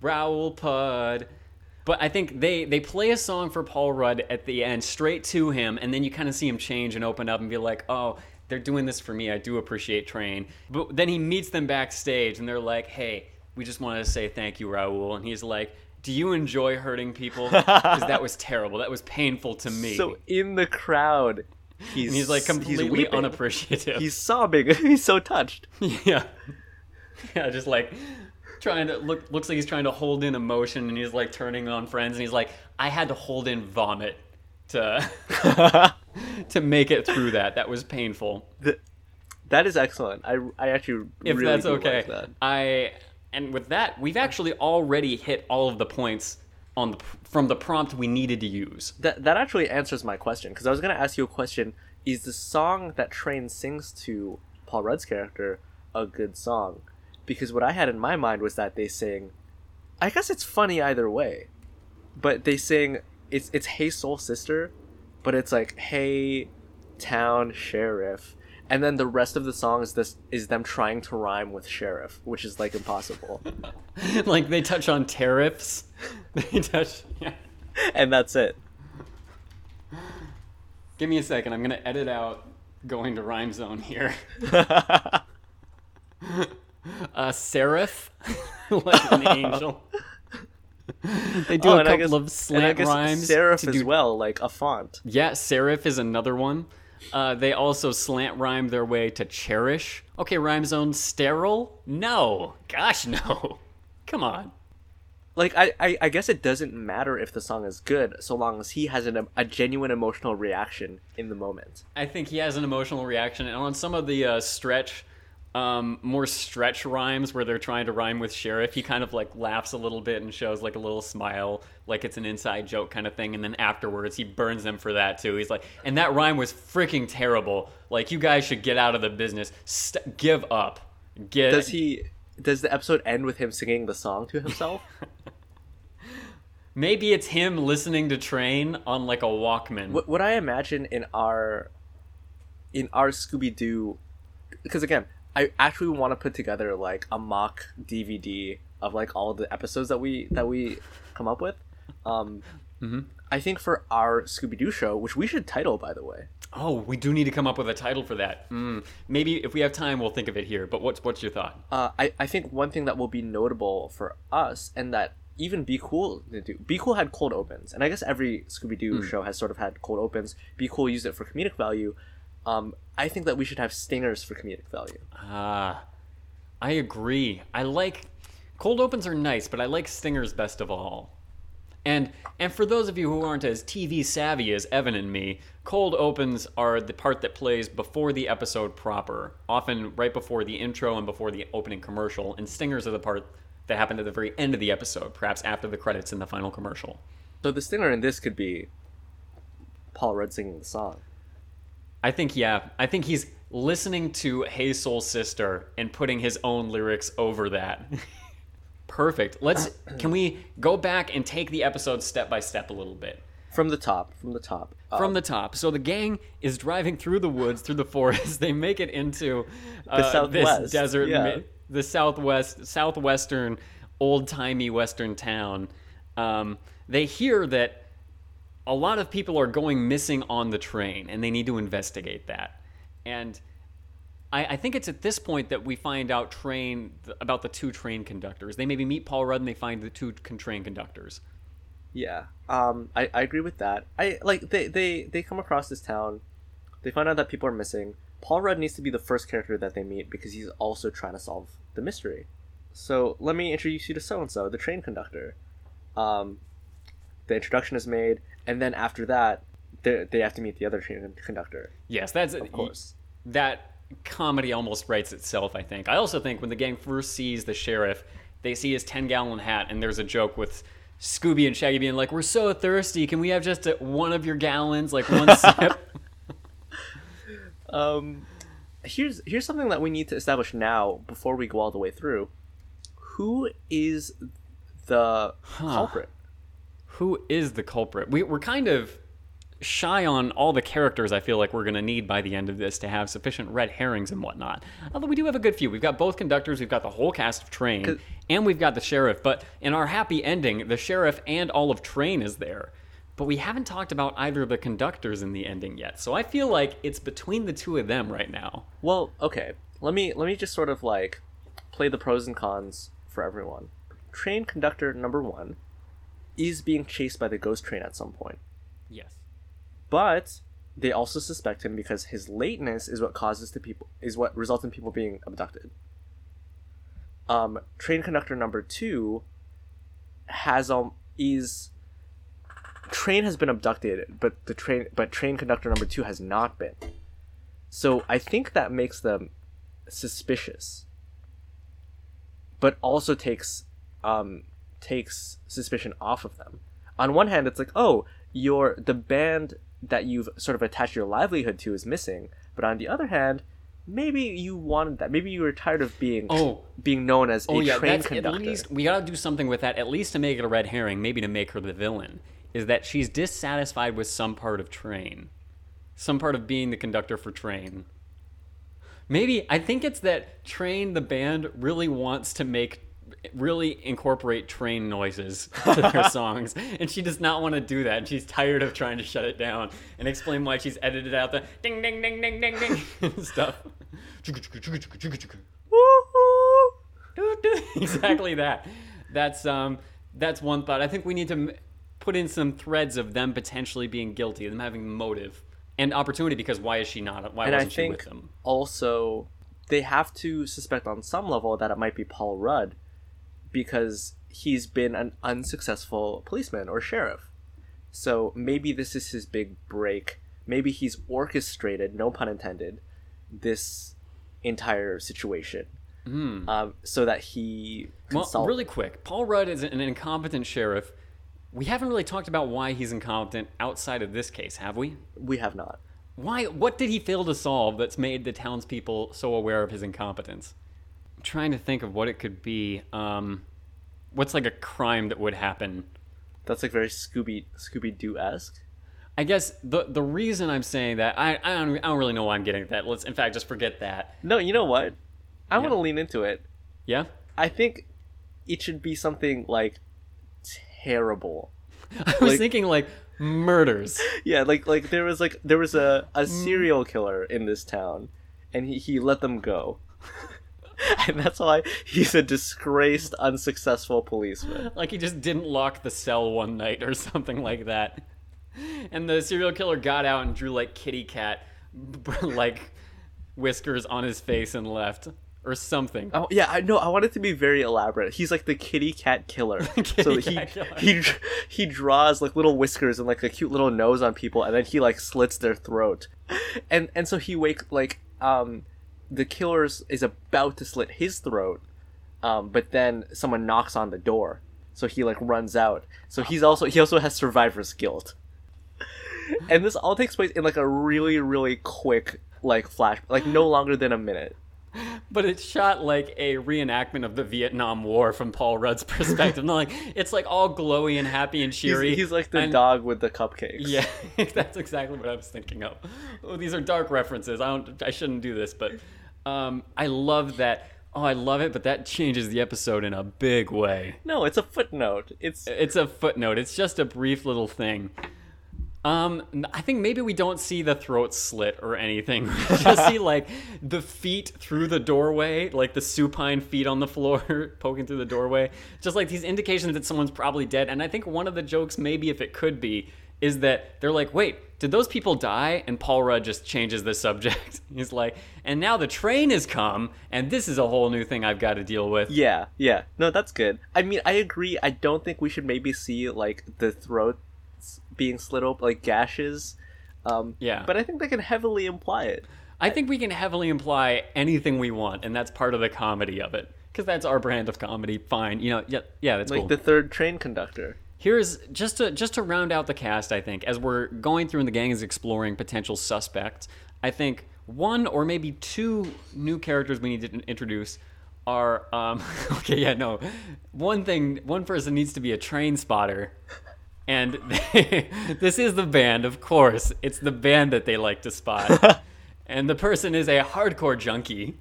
Raoul Pud." But I think they they play a song for Paul Rudd at the end, straight to him, and then you kind of see him change and open up and be like, "Oh, they're doing this for me. I do appreciate Train." But then he meets them backstage, and they're like, "Hey, we just wanted to say thank you, Raul. And he's like, "Do you enjoy hurting people? Because that was terrible. That was painful to me." So in the crowd, he's he's like completely weeping. unappreciative. He's sobbing. he's so touched. yeah, yeah, just like trying to look. Looks like he's trying to hold in emotion, and he's like turning on friends, and he's like, "I had to hold in vomit to to make it through that. That was painful. Th- that is excellent. I, I actually If really that's okay, like that. I and with that, we've actually already hit all of the points on the from the prompt we needed to use. That that actually answers my question because I was gonna ask you a question: Is the song that Train sings to Paul Rudd's character a good song? Because what I had in my mind was that they sing. I guess it's funny either way, but they sing it's it's Hey Soul Sister, but it's like Hey Town Sheriff, and then the rest of the song is this is them trying to rhyme with sheriff, which is like impossible, like they touch on tariffs. They touch. Yeah. and that's it. Give me a second. I'm gonna edit out going to rhyme zone here. uh, seraph, like an angel. they do Oh, a I couple guess- of slant rhymes. serif to as do well, like a font. Yeah, serif is another one. Uh, they also slant rhyme their way to cherish. Okay, rhyme zone sterile? No. Gosh, no. Come on. Like I, I, I guess it doesn't matter if the song is good, so long as he has an, a genuine emotional reaction in the moment. I think he has an emotional reaction, and on some of the uh, stretch, um, more stretch rhymes where they're trying to rhyme with sheriff, he kind of like laughs a little bit and shows like a little smile, like it's an inside joke kind of thing. And then afterwards, he burns them for that too. He's like, and that rhyme was freaking terrible. Like you guys should get out of the business. St- give up. Get. Does he? Does the episode end with him singing the song to himself? Maybe it's him listening to Train on like a Walkman. what, what I imagine in our, in our Scooby Doo, because again, I actually want to put together like a mock DVD of like all the episodes that we that we come up with. Um, I think for our Scooby Doo show, which we should title by the way, Oh, we do need to come up with a title for that. Mm, maybe if we have time, we'll think of it here. But what's what's your thought? uh, I, I think one thing that will be notable for us and that even Be Cool did do. Be Cool had cold opens, and I guess every Scooby Doo show has sort of had cold opens. Be Cool used it for comedic value. Um, I think that we should have stingers for comedic value. Ah, I agree. I like cold opens are nice, but I like stingers best of all. And and for those of you who aren't as TV savvy as Evan and me, cold opens are the part that plays before the episode proper, often right before the intro and before the opening commercial, and stingers are the part that happen at the very end of the episode, perhaps after the credits in the final commercial. So the stinger in this could be Paul Rudd singing the song. I think yeah. I think he's listening to Hey Soul Sister and putting his own lyrics over that. Perfect. Let's can we go back and take the episode step by step a little bit. From the top, from the top. Uh, From the top. So the gang is driving through the woods, through the forest. They make it into uh, this Southwest, desert, yeah. the southwest, southwestern, old timey western town. Um, they hear that a lot of people are going missing on the train, and they need to investigate that. And I, I think it's at this point that we find out train about the two train conductors. They maybe meet Paul Rudd, and they find the two train conductors. Yeah, um, I, I agree with that. I like they, they they come across this town, they find out that people are missing. Paul Rudd needs to be the first character that they meet because he's also trying to solve the mystery. So let me introduce you to so and so, the train conductor. Um, the introduction is made, and then after that, they they have to meet the other train conductor. Yes, that's Of course. that comedy almost writes itself, I think. I also think when the gang first sees the sheriff, they see his 10 gallon hat, and there's a joke with Scooby and Shaggy being like, We're so thirsty. Can we have just a, one of your gallons, like one sip? Um, here's here's something that we need to establish now before we go all the way through. Who is the culprit? Who is the culprit? We, we're kind of shy on all the characters I feel like we're going to need by the end of this to have sufficient red herrings and whatnot. Although we do have a good few. We've got both conductors, we've got the whole cast of Train, and we've got the sheriff. But in our happy ending, the sheriff and all of Train is there. But we haven't talked about either of the conductors in the ending yet. So I feel like it's between the two of them right now. Well, okay. Let me let me just sort of like play the pros and cons for everyone. Train conductor number one is being chased by the ghost train at some point, Yes. but they also suspect him because his lateness is what causes the people is what results in people being abducted. Um, train conductor number two has um is train has been abducted, but the train but train conductor number two has not been. So I think that makes them suspicious, but also takes um, takes suspicion off of them. On one hand, it's like, oh, your the band that you've sort of attached your livelihood to is missing, but on the other hand, maybe you wanted that. Maybe you were tired of being Oh. being known as oh, a Oh yeah, train conductor. at least we gotta do something with that. At least to make it a red herring, maybe to make her the villain, is that she's dissatisfied with some part of Train, some part of being the conductor for Train. Maybe I think it's that Train the band really wants to make really incorporate train noises to their songs, and she does not want to do that. And she's tired of trying to shut it down and explain why she's edited out the ding ding ding ding ding ding and stuff. exactly that. That's um, that's one thought. I think we need to put in some threads of them potentially being guilty, them having motive and opportunity. Because why is she not? Why and I wasn't she with think them? also they have to suspect on some level that it might be Paul Rudd because he's been an unsuccessful policeman or sheriff. So maybe this is his big break. Maybe he's orchestrated, no pun intended, this entire situation. Um, so that he Well, really quick, Paul Rudd is an incompetent sheriff. We haven't really talked about why he's incompetent outside of this case, have we? we have not. Why? What did he fail to solve that's made the townspeople so aware of his incompetence? Trying to think of what it could be. Um, what's like a crime that would happen? That's like very Scooby Scooby Doo esque. I guess the the reason I'm saying that I I don't, I don't really know why I'm getting at that. Let's in fact just forget that. No, you know what? I want to lean into it. Yeah. I think it should be something like terrible. I was Like- thinking like murders. Yeah, like like there was like there was a, Mm. a serial killer in this town, and he, he let them go, and that's why he's a disgraced, unsuccessful policeman. like he just didn't lock the cell one night or something like that. And the serial killer got out and drew like kitty cat like whiskers on his face and left or something. Oh yeah, I know. I want it to be very elaborate. He's like the kitty cat killer. Kitty so he killer. he he draws like little whiskers and like a cute little nose on people, and then he like slits their throat, and and so he wake like um the killer is about to slit his throat, um but then someone knocks on the door, so he like runs out. So he's also he also has survivor's guilt, and this all takes place in like a really really quick like flash like no longer than a minute. But it's shot like a reenactment of the Vietnam War from Paul Rudd's perspective. Not like it's like all glowy and happy and He's, cheery. he's like the and- dog with the cupcakes. Yeah, that's exactly what I was thinking of. Oh, these are dark references. I don't. I shouldn't do this, but um, I love that. Oh, I love it, but that changes the episode in a big way. No, it's a footnote. It's It's a footnote. It's just a brief little thing. Um, I think maybe we don't see the throat slit or anything. We just see like the feet through the doorway, like the supine feet on the floor poking through the doorway. Just like these indications that someone's probably dead. And I think one of the jokes, maybe if it could be, is that they're like, wait, did those people die? And Paul Rudd just changes the subject. He's like, and now the train has come, and this is a whole new thing I've got to deal with. yeah, yeah. No, that's good. I mean, I agree. I don't think we should maybe see like the throats being slit open, like gashes. Um, Yeah. But I think they can heavily imply it. I think we can heavily imply anything we want, and that's part of the comedy of it. Because that's our brand of comedy. Fine, you know, yeah, yeah, that's Like cool. the third train conductor. Here's just to just to round out the cast. I think as we're going through and the gang is exploring potential suspects, I think one or maybe two new characters we need to introduce are um, okay. Yeah, no, one thing, one person needs to be a train spotter. And they, this is the band, of course. It's the band that they like to spot. and the person is a hardcore junkie,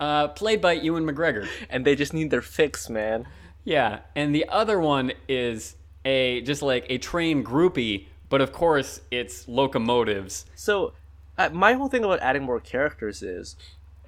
uh, played by Ewan McGregor. And they just need their fix, man. Yeah, and the other one is a just like a train groupie, but of course it's locomotives. So, uh, my whole thing about adding more characters is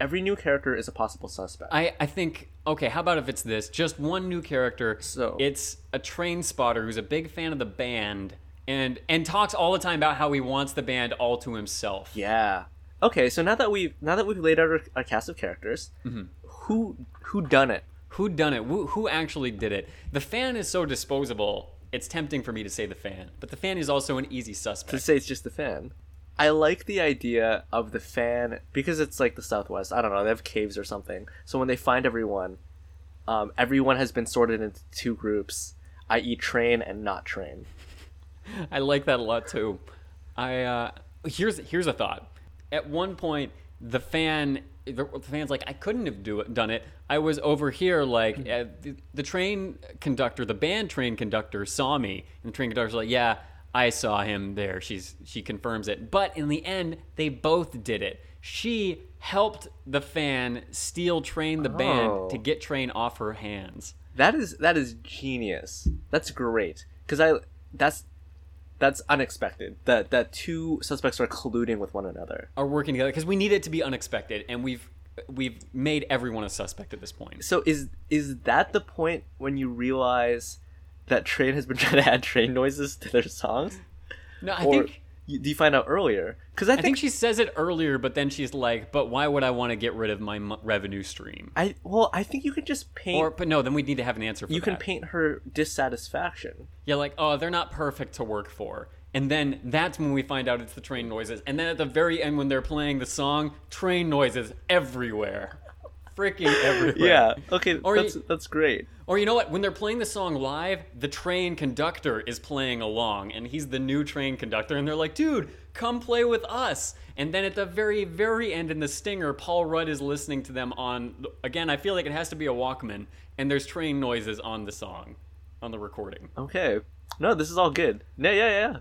every new character is a possible suspect. I I think okay, how about if it's this? Just one new character. So- it's a train spotter who's a big fan of the band and and talks all the time about how he wants the band all to himself. yeah. Okay, so now that we've now that we've laid out our, our cast of characters, Mm-hmm. who who done it? Who done it? Who, who actually did it? The fan is so disposable. It's tempting for me to say the fan, but the fan is also an easy suspect. to say it's just the fan. I like the idea of the fan because it's like the Southwest. I don't know. They have caves or something. So when they find everyone, um, everyone has been sorted into two groups, i.e., train and not train. I like that a lot too. I uh, here's here's a thought. At one point, the fan the, fan's like, I couldn't have do it, done it. I was over here, like uh, the, the train conductor, the band train conductor saw me, and the train conductor's like, Yeah, I saw him there. She's she confirms it. But in the end, they both did it. She helped the fan steal Train the Oh. band to get Train off her hands. That is that is genius. That's great because I that's that's unexpected. That that two suspects are colluding with one another. Are working together because we need it to be unexpected, and we've we've made everyone a suspect at this point. So is is that the point when you realize that Train has been trying to add train noises to their songs, No, I or think do you find out earlier? Because I I think, she says it earlier, but then she's like, "But why would I want to get rid of my m- revenue stream?" I well I think you can just paint. Or, but no, then we need to have an answer for you can that. paint her dissatisfaction. Yeah, like, oh, they're not perfect to work for. And then that's when we find out it's the train noises. And then at the very end, when they're playing the song, train noises everywhere. Freaking everywhere. Yeah. Okay. Or that's you- that's great. Or you know what? When they're playing the song live, the train conductor is playing along, and he's the new train conductor, and they're like, dude, come play with us. And then at the very, very end in the stinger, Paul Rudd is listening to them on, again, I feel like it has to be a Walkman, and there's train noises on the song, on the recording. Okay. No, this is all good. Yeah, yeah, yeah.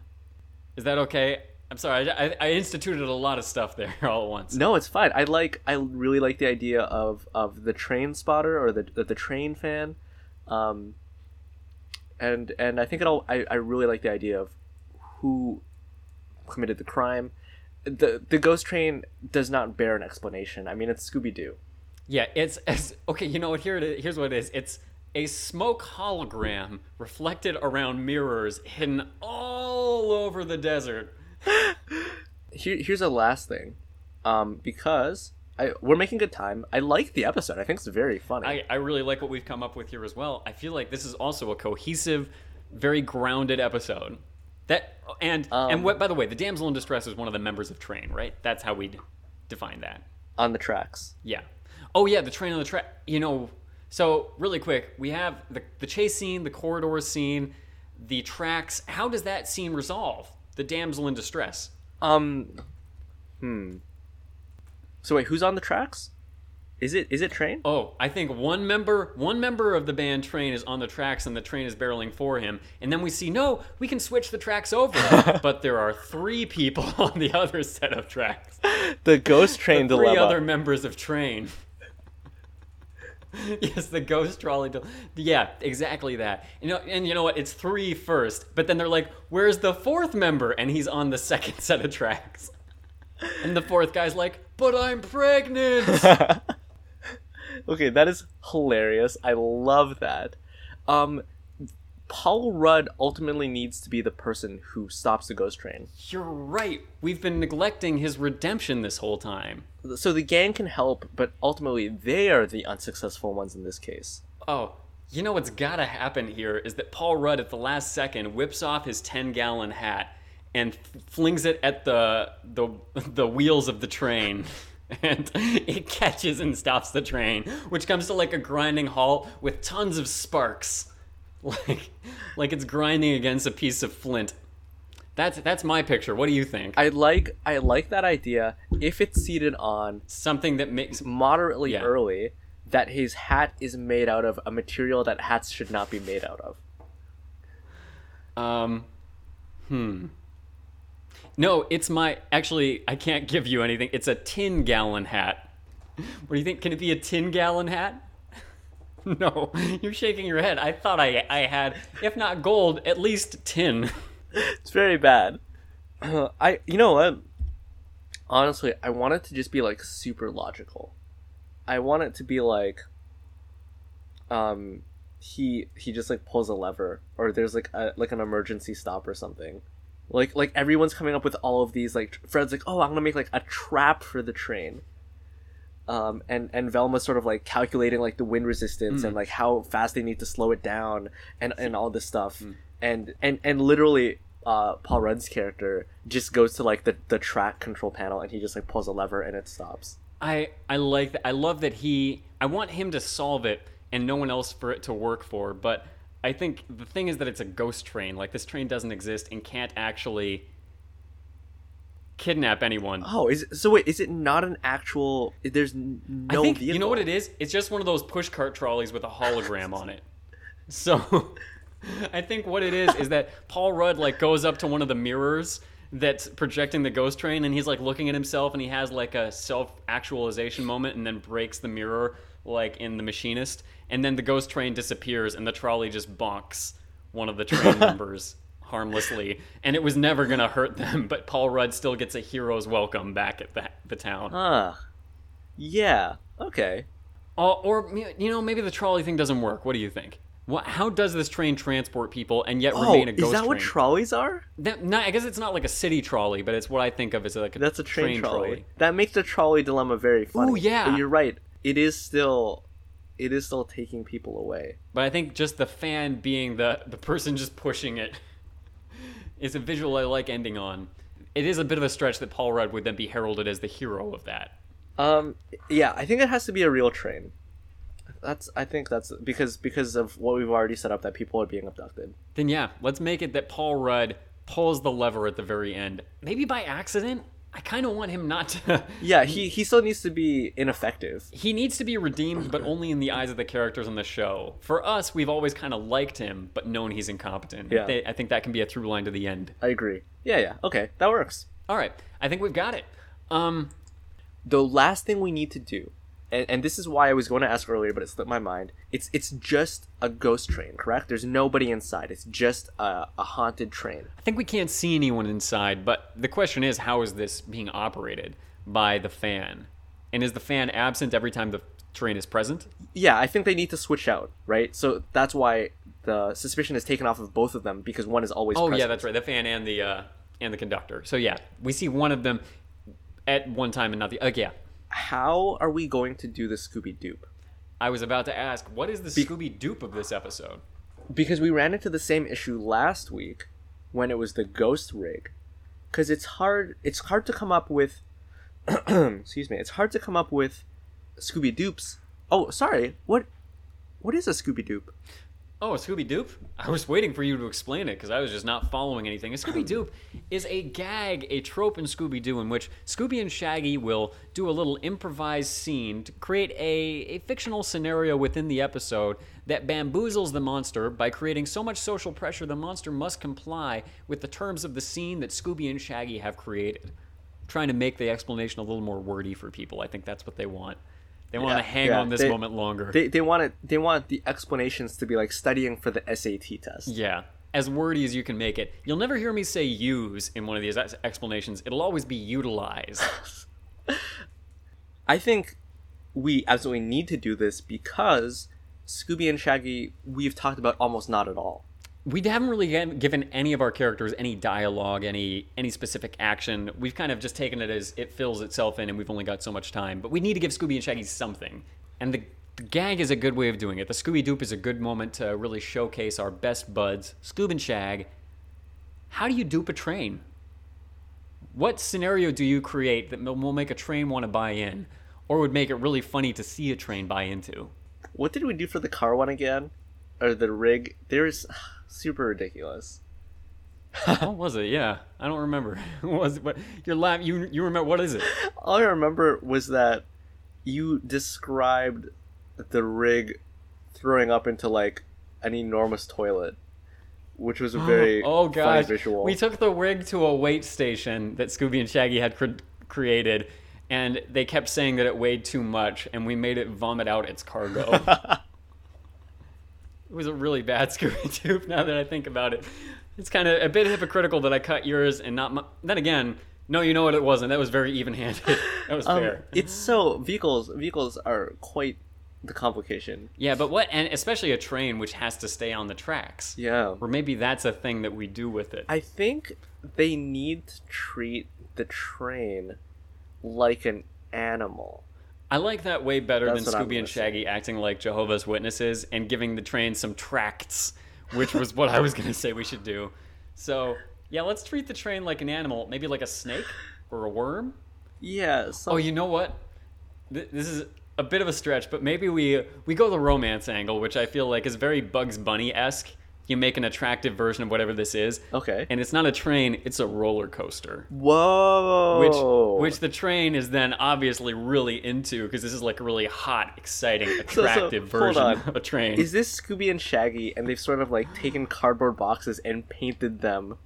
Is that okay? I'm sorry, I, I, instituted a lot of stuff there all at once. No, it's fine. I like. I really like the idea of of the train spotter or the the, the train fan, um, and and I think it all. I, I really like the idea of who committed the crime. The the ghost train does not bear an explanation. I mean, it's Scooby Doo. Yeah, it's, it's okay. You know what? Here it is. Here's what it is. It's a smoke hologram reflected around mirrors, hidden all over the desert. Here, here's a last thing, um, because I we're making good time. I like the episode. I think it's very funny. I, I really like what we've come up with here as well. I feel like this is also a cohesive, very grounded episode. That and Um, and what? By the way, the damsel in distress is one of the members of Train, right? That's how we d- define that. on the tracks. Yeah. Oh yeah, the train on the track. You know, so really quick, we have the the chase scene, the corridor scene, the tracks. How does that scene resolve? The damsel in distress. Um, hmm. So wait, who's on the tracks? Is it is it train? Oh, I think one member one member of the band Train is on the tracks and the train is barreling for him. And then we see no, we can switch the tracks over. but there are three people on the other set of tracks. The ghost train the Three dilemma. other members of Train. yes, the ghost trolley. Del- yeah, exactly that. You know, and you know what? It's three first, but then they're like, "Where's the fourth member?" And he's on the second set of tracks. And the fourth guy's like, "But I'm pregnant." okay, that is hilarious. I love that. Um, Paul Rudd ultimately needs to be the person who stops the ghost train. You're right. We've been neglecting his redemption this whole time. So the gang can help, but ultimately they are the unsuccessful ones in this case. Oh, you know what's gotta happen here is that Paul Rudd at the last second whips off his 10 gallon hat and flings it at the, the, the wheels of the train. And it catches and stops the train, which comes to like a grinding halt with tons of sparks. Like, like it's grinding against a piece of flint. That's, that's my picture. What do you think? I like I like that idea if it's seated on Something that makes moderately Yeah. early that his hat is made out of a material that hats should not be made out of. Um, hmm. No, it's my. Actually, I can't give you anything. It's a 10 gallon hat. What do you think? Can it be a 10 gallon hat? No, you're shaking your head. I thought I, I had, if not gold, at least tin. It's very bad. I you know what? Honestly, I want it to just be like super logical. I want it to be like um he he just like pulls a lever or there's like a like an emergency stop or something. Like like everyone's coming up with all of these like Fred's like, "Oh, I'm going to make like a trap for the train." Um, and and Velma's sort of like calculating like the wind resistance and like how fast they need to slow it down and and all this stuff and and and literally uh, Paul Rudd's character just goes to like the the track control panel and he just like pulls a lever and it stops. I, I like that. I love that he, I want him to solve it and no one else for it to work for. But I think the thing is that it's a ghost train. Like, this train doesn't exist and can't actually kidnap anyone. Oh, is so wait, is it not an actual? There's no I think vehicle. you know what it is. It's just one of those push cart trolleys with a hologram on it. So, I think what it is is that Paul Rudd like goes up to one of the mirrors that's projecting the ghost train and he's like looking at himself and he has like a self-actualization moment and then breaks the mirror like in the machinist and then the ghost train disappears and the trolley just bonks one of the train members harmlessly and it was never going to hurt them but Paul Rudd still gets a hero's welcome back at the, the town. Huh. Yeah. Okay. Uh, or you know maybe the trolley thing doesn't work. What do you think? What, how does this train transport people and yet Oh, remain a ghost train? is that train? what trolleys are? That, no, I guess it's not like a city trolley, but it's what I think of as like a That's a train, trolley. That makes the trolley dilemma very funny. Ooh, yeah. But you're right. It is still, it is still taking people away. But I think just the fan being the the person just pushing it is a visual I like ending on. It is a bit of a stretch that Paul Rudd would then be heralded as the hero of that. Um, yeah, I think it has to be a real train. That's I think that's because because of what we've already set up that people are being abducted. Then yeah, let's make it that Paul Rudd pulls the lever at the very end, maybe by accident. I kind of want him not to. Yeah, he he still needs to be ineffective. he needs to be redeemed, but only in the eyes of the characters on the show. For us, we've always kind of liked him, but known he's incompetent. Yeah. They- I think that can be a through line to the end. I agree. Yeah, yeah. Okay, that works. All right, I think we've got it. Um, The last thing we need to do, and, and this is why I was going to ask earlier, but it slipped my mind. It's it's just a ghost train, correct? There's nobody inside. It's just a, a haunted train. I think we can't see anyone inside, but the question is, how is this being operated by the fan? And is the fan absent every time the train is present? Yeah, I think they need to switch out, right? So that's why the suspicion is taken off of both of them because one is always. Oh present. yeah, that's right. The fan and the uh, and the conductor. So yeah, we see one of them at one time and not the. Uh, yeah, How are we going to do the Scooby Doop? I was about to ask, what is the Scooby Doop of this episode? because we ran into the same issue last week when it was the ghost rig because it's hard it's hard to come up with excuse me it's hard to come up with scooby doops oh sorry what what is a scooby doop Oh, a Scooby Doop? I was waiting for you to explain it because I was just not following anything. A Scooby Doop is a gag, a trope in Scooby Doo in which Scooby and Shaggy will do a little improvised scene to create a, a fictional scenario within the episode that bamboozles the monster by creating so much social pressure the monster must comply with the terms of the scene that Scooby and Shaggy have created. Trying to make the explanation a little more wordy for people. I think that's what they want. They want to hang yeah, on this they- moment longer. they, they want it they want the explanations to be like studying for the sat test Yeah. As wordy as you can make it. You'll never hear me say use in one of these explanations. It'll always be utilize. i think we absolutely need to do this because scooby and shaggy we've talked about almost not at all we haven't really given any of our characters any dialogue, any any specific action. We've kind of just taken it as it fills itself in and we've only got so much time. But we need to give Scooby and Shaggy something. And the, the gag is a good way of doing it. The Scooby Doop is a good moment to really showcase our best buds, Scoob and Shag. How do you dupe a train? What scenario do you create that will make a train want to buy in? Or would make it really funny to see a train buy into? what did we do for the car one again or the rig there's super ridiculous what was it? Yeah, I don't remember. what was it? What you're laughing? You you remember what is it? all I remember was that you described the rig throwing up into like an enormous toilet, which was a very oh gosh, visual. we took the rig to a weight station that Scooby and Shaggy had cre- created, and they kept saying that it weighed too much, and we made it vomit out its cargo. it was a really bad Scooby Doo. Now that I think about it, it's kind of a bit hypocritical that I cut yours and not. My- then again, no, you know what? It wasn't. That was very even-handed. That was um, fair. it's so vehicles vehicles are quite the complication. Yeah, but what, and especially a train which has to stay on the tracks. Yeah, Or maybe that's a thing that we do with it. I think they need to treat the train like an animal. I like that way better That's than Scooby and gonna say. Shaggy acting like Jehovah's Witnesses and giving the train some tracts, which was what I was going to say we should do. So, yeah, let's treat the train like an animal, maybe like a snake or a worm. Yeah. Oh, some, Oh, you know what? Th- This is a bit of a stretch, but maybe we we go the romance angle, which I feel like is very Bugs Bunny esque. You make an attractive version of whatever this is. Okay. And it's not a train, it's a roller coaster. Whoa. Which which the train is then obviously really into because this is like a really hot, exciting, So- so, attractive version of a train. Is this Scooby and Shaggy, and they've sort of like taken cardboard boxes and painted them,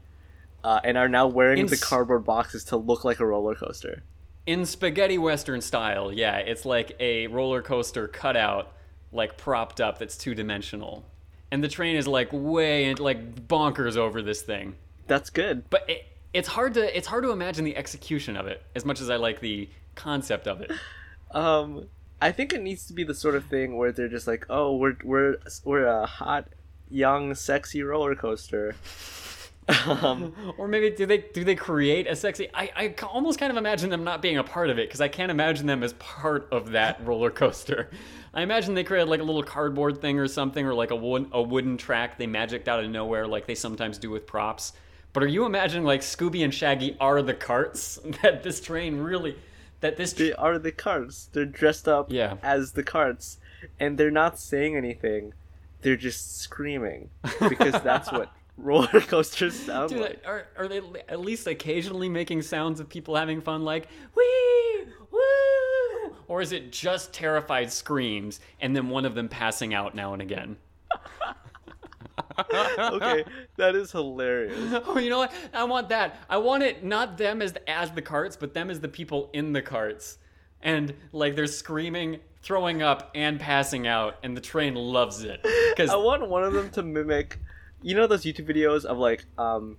uh, and are now wearing In the cardboard boxes to look like a roller coaster? In spaghetti western style, yeah, it's like a roller coaster cutout, like propped up that's two dimensional. And the train is like way and like bonkers over this thing. That's good. But it, it's hard to it's hard to imagine the execution of it as much as I like the concept of it. Um, I think it needs to be the sort of thing where they're just like, oh, we're we're we're a hot, young, sexy roller coaster. um, Or maybe do they do they create a sexy? I, I almost kind of imagine them not being a part of it because I can't imagine them as part of that roller coaster. I imagine they created like a little cardboard thing or something, or like a wood, a wooden track they magicked out of nowhere, like they sometimes do with props. But are you imagining like Scooby and Shaggy are the carts that this train really, that this they are the carts. They're dressed up Yeah. as the carts, and they're not saying anything. They're just screaming because that's what roller coasters sound Dude, like. are, are they at least occasionally making sounds of people having fun, like wee, or is it just terrified screams and then one of them passing out now and again? okay, that is hilarious. Oh, you know what? I want that. I want it not them as as the carts, but them as the people in the carts, and like they're screaming, throwing up, and passing out, and the train loves it because I want one of them to mimic, you know, those YouTube videos of like, um,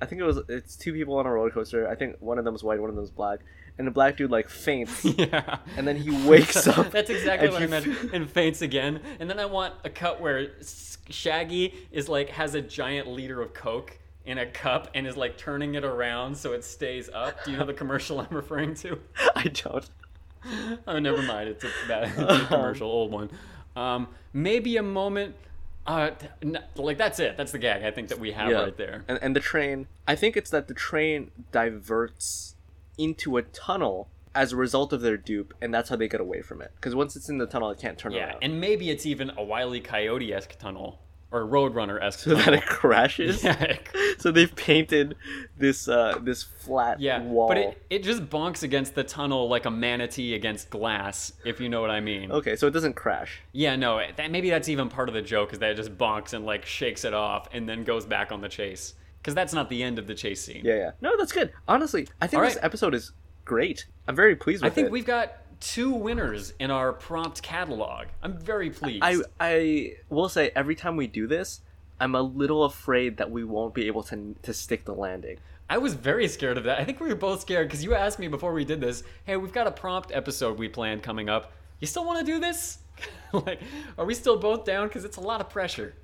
I think it was it's two people on a roller coaster. I think one of them's white, one of them's black, and the black dude like faints, yeah. and then he wakes up. That's exactly what I meant. And faints again. And then I want a cut where Shaggy is like has a giant liter of Coke in a cup and is like turning it around so it stays up. Do you know the commercial I'm referring to? I don't. Oh, never mind. It's a bad it's a commercial, old one. Um, maybe a moment. Uh, like that's it. That's the gag I think that we have right there. And and the train, I think it's that the train diverts into a tunnel as a result of their dupe, and that's how they get away from it. Because once it's in the tunnel, it can't turn Yeah, around. and maybe it's even a Wile E. Coyote esque tunnel or a Roadrunner esque so tunnel. that it crashes. yeah, So they've painted this uh this flat Yeah, wall. but it, it just bonks against the tunnel like a manatee against glass, if you know what I mean. Okay, so it doesn't crash. Yeah, no, that, maybe that's even part of the joke is that it just bonks and like shakes it off and then goes back on the chase. Because that's not the end of the chase scene. Yeah, yeah. No, that's good. Honestly, I think All this right. episode is great. I'm very pleased I think it. we've got two winners in our prompt catalog. I'm very pleased. I I will say every time we do this, I'm a little afraid that we won't be able to to stick the landing. I was very scared of that. I think we were both scared because you asked me before we did this, hey, we've got a prompt episode we planned coming up. You still want to do this? like, are we still both down? Because it's a lot of pressure.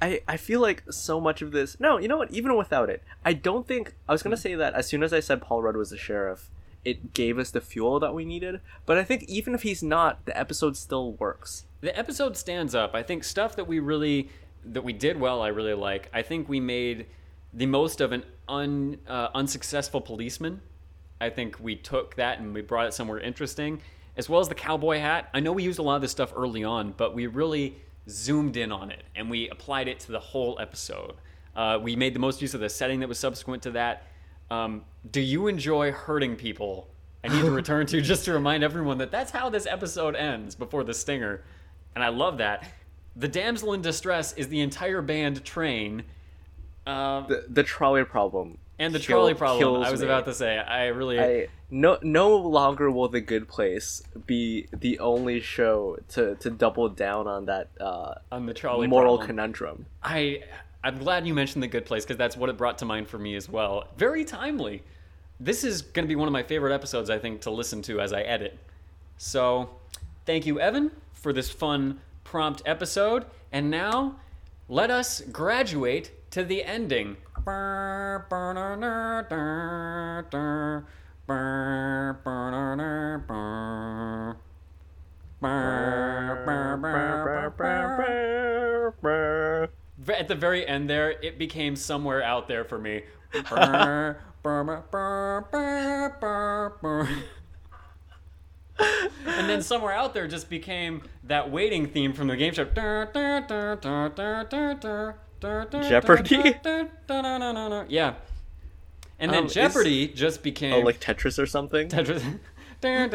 I, I feel like so much of this. No, you know what? Even without it, I don't think I was gonna say that as soon as I said Paul Rudd was the sheriff, it gave us the fuel that we needed. But I think even if he's not, the episode still works. the episode stands up. I think stuff that we really that we did well. I really like. I think we made the most of an un, uh, unsuccessful policeman. I think we took that and we brought it somewhere interesting, as well as the cowboy hat. I know we used a lot of this stuff early on, but we really zoomed in on it and we applied it to the whole episode. Uh, we made the most use of the setting that was subsequent to that. Um, do you enjoy hurting people? I need to return to just to remind everyone that that's how this episode ends before the stinger, and I love that. The damsel in distress is the entire band train. Uh, The the trolley problem. And the kill- trolley problem. I was me. about to say. I really. I no no longer will the Good Place be the only show to to double down on that uh, on the trolley moral problem. conundrum. I I'm glad you mentioned the good place because that's what it brought to mind for me as well. Very timely. This is going to be one of my favorite episodes I think to listen to as I edit. So, thank you Evan for this fun prompt episode and now let us graduate to the ending. At the very end there, it became somewhere out there for me. and then somewhere out there just became that waiting theme from the game show. Jeopardy? Yeah. And then Um, is- Jeopardy just became Oh, like Tetris or something? Tetris. I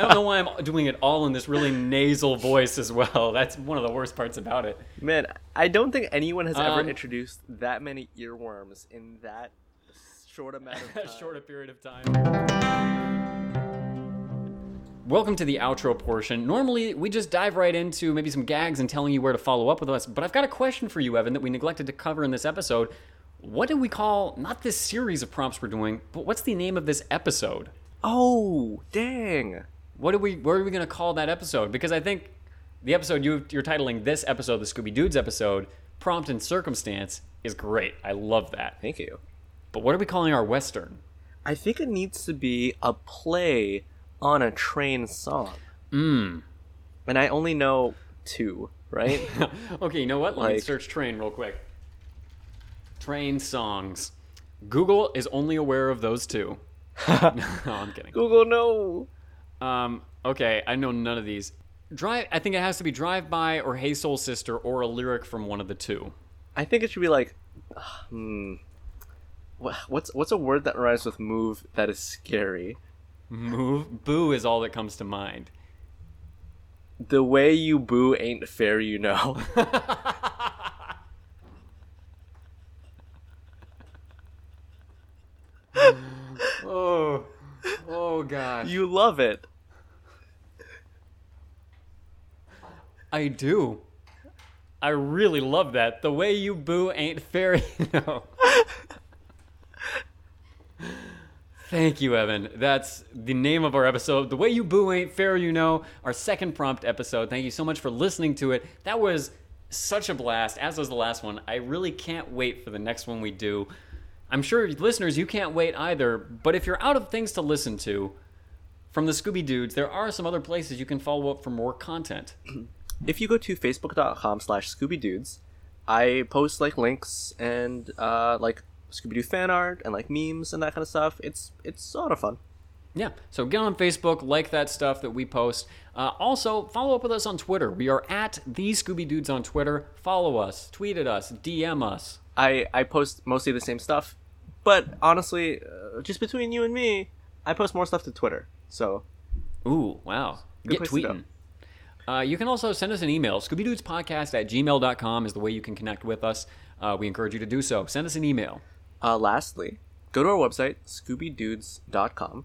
don't know why I'm doing it all in this really nasal voice as well. That's one of the worst parts about it. Man, I don't think anyone has Um, ever introduced that many earworms in that short amount of a time. shorter period of time. Welcome to the outro portion. Normally, we just dive right into maybe some gags and telling you where to follow up with us. But I've got a question for you, Evan, that we neglected to cover in this episode. What do we call not this series of prompts we're doing, but what's the name of this episode? Oh, dang. What are we? What are we going to call that episode? Because I think the episode you, you're titling this episode, the Scooby Dudes episode, "Prompt and Circumstance," is great. I love that. Thank you. But what are we calling our western? I think it needs to be a play on a train song. Mmm. And I only know two, right? okay, you know what? Let me search train real quick. Train songs. Google is only aware of those two. no, I'm kidding. Google, no. Um, okay, I know none of these. Drive. I think it has to be Drive By or Hey Soul Sister or a lyric from one of the two. I think it should be like, hmm. What's what's a word that rhymes with move that is scary? Move. Boo is all that comes to mind. The way you boo ain't fair, you know. Oh. Oh gosh. you love it. I do. I really love that. The way you boo ain't fair, you know. Thank you, Evan. That's the name of our episode. The way you boo ain't fair, you know. Our second prompt episode. Thank you so much for listening to it. That was such a blast, as was the last one. I really can't wait for the next one we do. I'm sure listeners, you can't wait either. But if you're out of things to listen to from the Scooby Dudes, there are some other places you can follow up for more content. If you go to facebook.com slash scoobydudes, I post like links and uh, like Scooby Doo fan art and like memes and that kind of stuff. It's it's sort of fun. Yeah, so get on Facebook, like that stuff that we post. Uh, also, follow up with us on Twitter. We are at the Scooby Dudes on Twitter. Follow us, tweet at us, DM us. I I post mostly the same stuff, but honestly, uh, just between you and me, I post more stuff to Twitter. So Ooh, wow. Get place to go. tweeting. Uh, you can also send us an email. ScoobyDudesPodcast at gmail.com is the way you can connect with us. Uh, we encourage you to do so. Send us an email. Uh, lastly, go to our website, scoobydudes.com.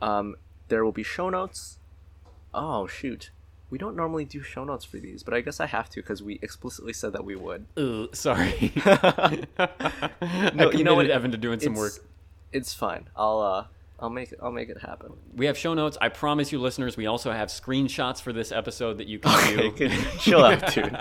Um, there will be show notes. Oh, shoot. We don't normally do show notes for these, but I guess I have to because we explicitly said that we would. Ooh, sorry. I you know what? Evan to doing some work. It's fine. I'll uh, I'll make it. I'll make it happen. We have show notes. I promise you, listeners, we also have screenshots for this episode that you can view. Chill out, dude.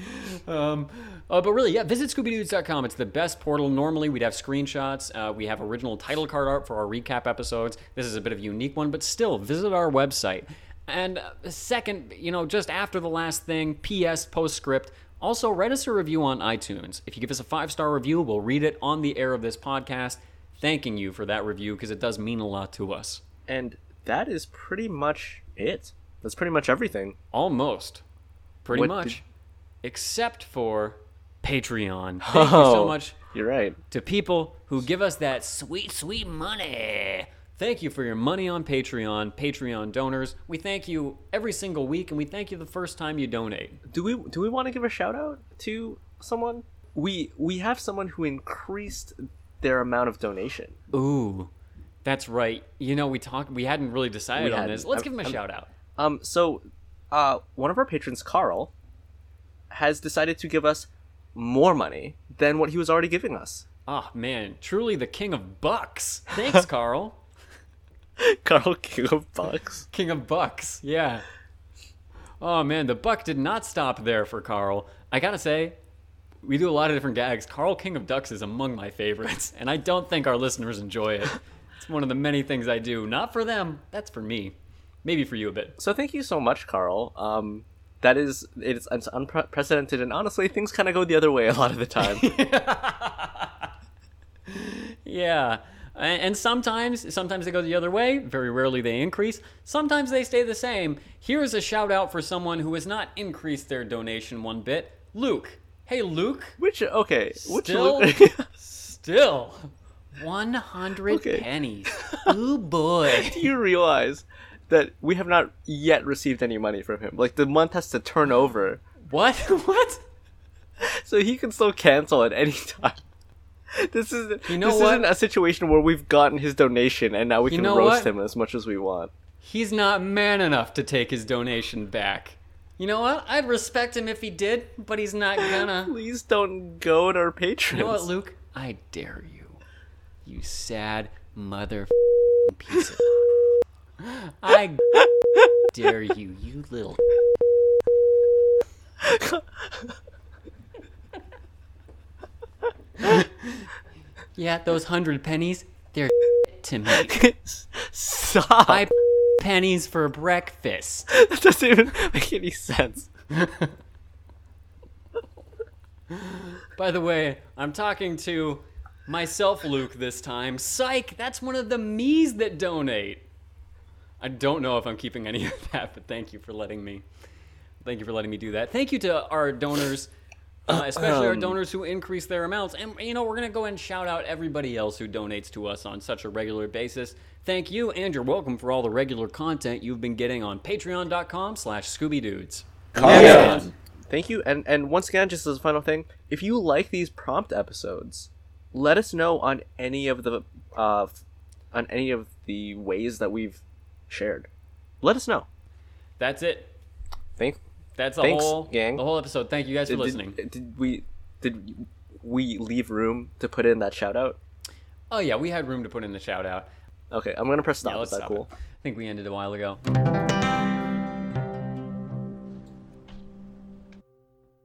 Um, uh, but really, yeah, visit ScoobyDudes.com. It's the best portal. Normally, we'd have screenshots. Uh, we have original title card art for our recap episodes. This is a bit of a unique one, but still, visit our website. And uh, second, you know, just after the last thing, PS postscript. Also, write us a review on iTunes. If you give us a five star review, we'll read it on the air of this podcast, thanking you for that review because it does mean a lot to us. And that is pretty much it. That's pretty much everything. Almost. Pretty What much. Except for Patreon. Thank you so Oh, much You're right. to people who give us that sweet, sweet money. Thank you for your money on Patreon, Patreon donors. We thank you every single week, and we thank you the first time you donate. Do we do we want to give a shout out to someone? We we have someone who increased their amount of donation. Ooh, that's right. You know, we talked. We hadn't really decided We on hadn't. this. Let's I'm- give him a I'm- shout out. Um, so, uh, one of our patrons, Carl, has decided to give us more money than what he was already giving us. Ah, man, truly the king of bucks. Thanks, Carl. Carl King of Bucks. King of Bucks, yeah. Oh man, the buck did not stop there for Carl. I gotta say, we do a lot of different gags. Carl King of Ducks is among my favorites, and I don't think our listeners enjoy it. It's one of the many things I do. Not for them, that's for me. Maybe for you a bit. So thank you so much, Carl. Um, that is it's, it's unprecedented, and honestly, things kind of go the other way a lot of the time. Yeah. And, sometimes, sometimes they go the other way. Very rarely they increase. Sometimes they stay the same. Here's a shout out for someone who has not increased their donation one bit. Luke. Hey, Luke. Which okay, which Still, look- still, 100 Okay. pennies. oh boy. do you realize that we have not yet received any money from him? Like the month has to turn over, What? What? so he can still cancel at any time. This is You know this what? isn't a situation where we've gotten his donation and now we You can roast what? him as much as we want. He's not man enough to take his donation back. You know what? I'd respect him if he did, but he's not gonna. Please don't go goad our patrons. You know what, Luke? I dare you. You sad mother piece of. I dare you, you little. yeah, those hundred pennies, they're to me. Stop! Five pennies for breakfast. that doesn't even make any sense. By the way, I'm talking to myself, Luke, this time. Psych, that's one of the me's that donate. I don't know if I'm keeping any of that, but thank you for letting me. Thank you for letting me do that. Thank you to our donors, uh, especially our Um. donors who increase their amounts. And you know, we're gonna go and shout out everybody else who donates to us on such a regular basis. Thank you, and you're welcome for all the regular content you've been getting on Patreon.com/slash Scooby Dudes. Thank you, and and once again, just as a final thing, if you like these prompt episodes, let us know on any of the uh, on any of the ways that we've shared. Let us know. That's it. Thank. That's the Thanks, whole gang. the whole episode. Thank you guys for Did, listening. did we did we leave room to put in that shout out? Oh yeah, we had room to put in the shout out. Okay, I'm gonna press stop. Yeah, Is that stop cool? it. I think we ended a while ago.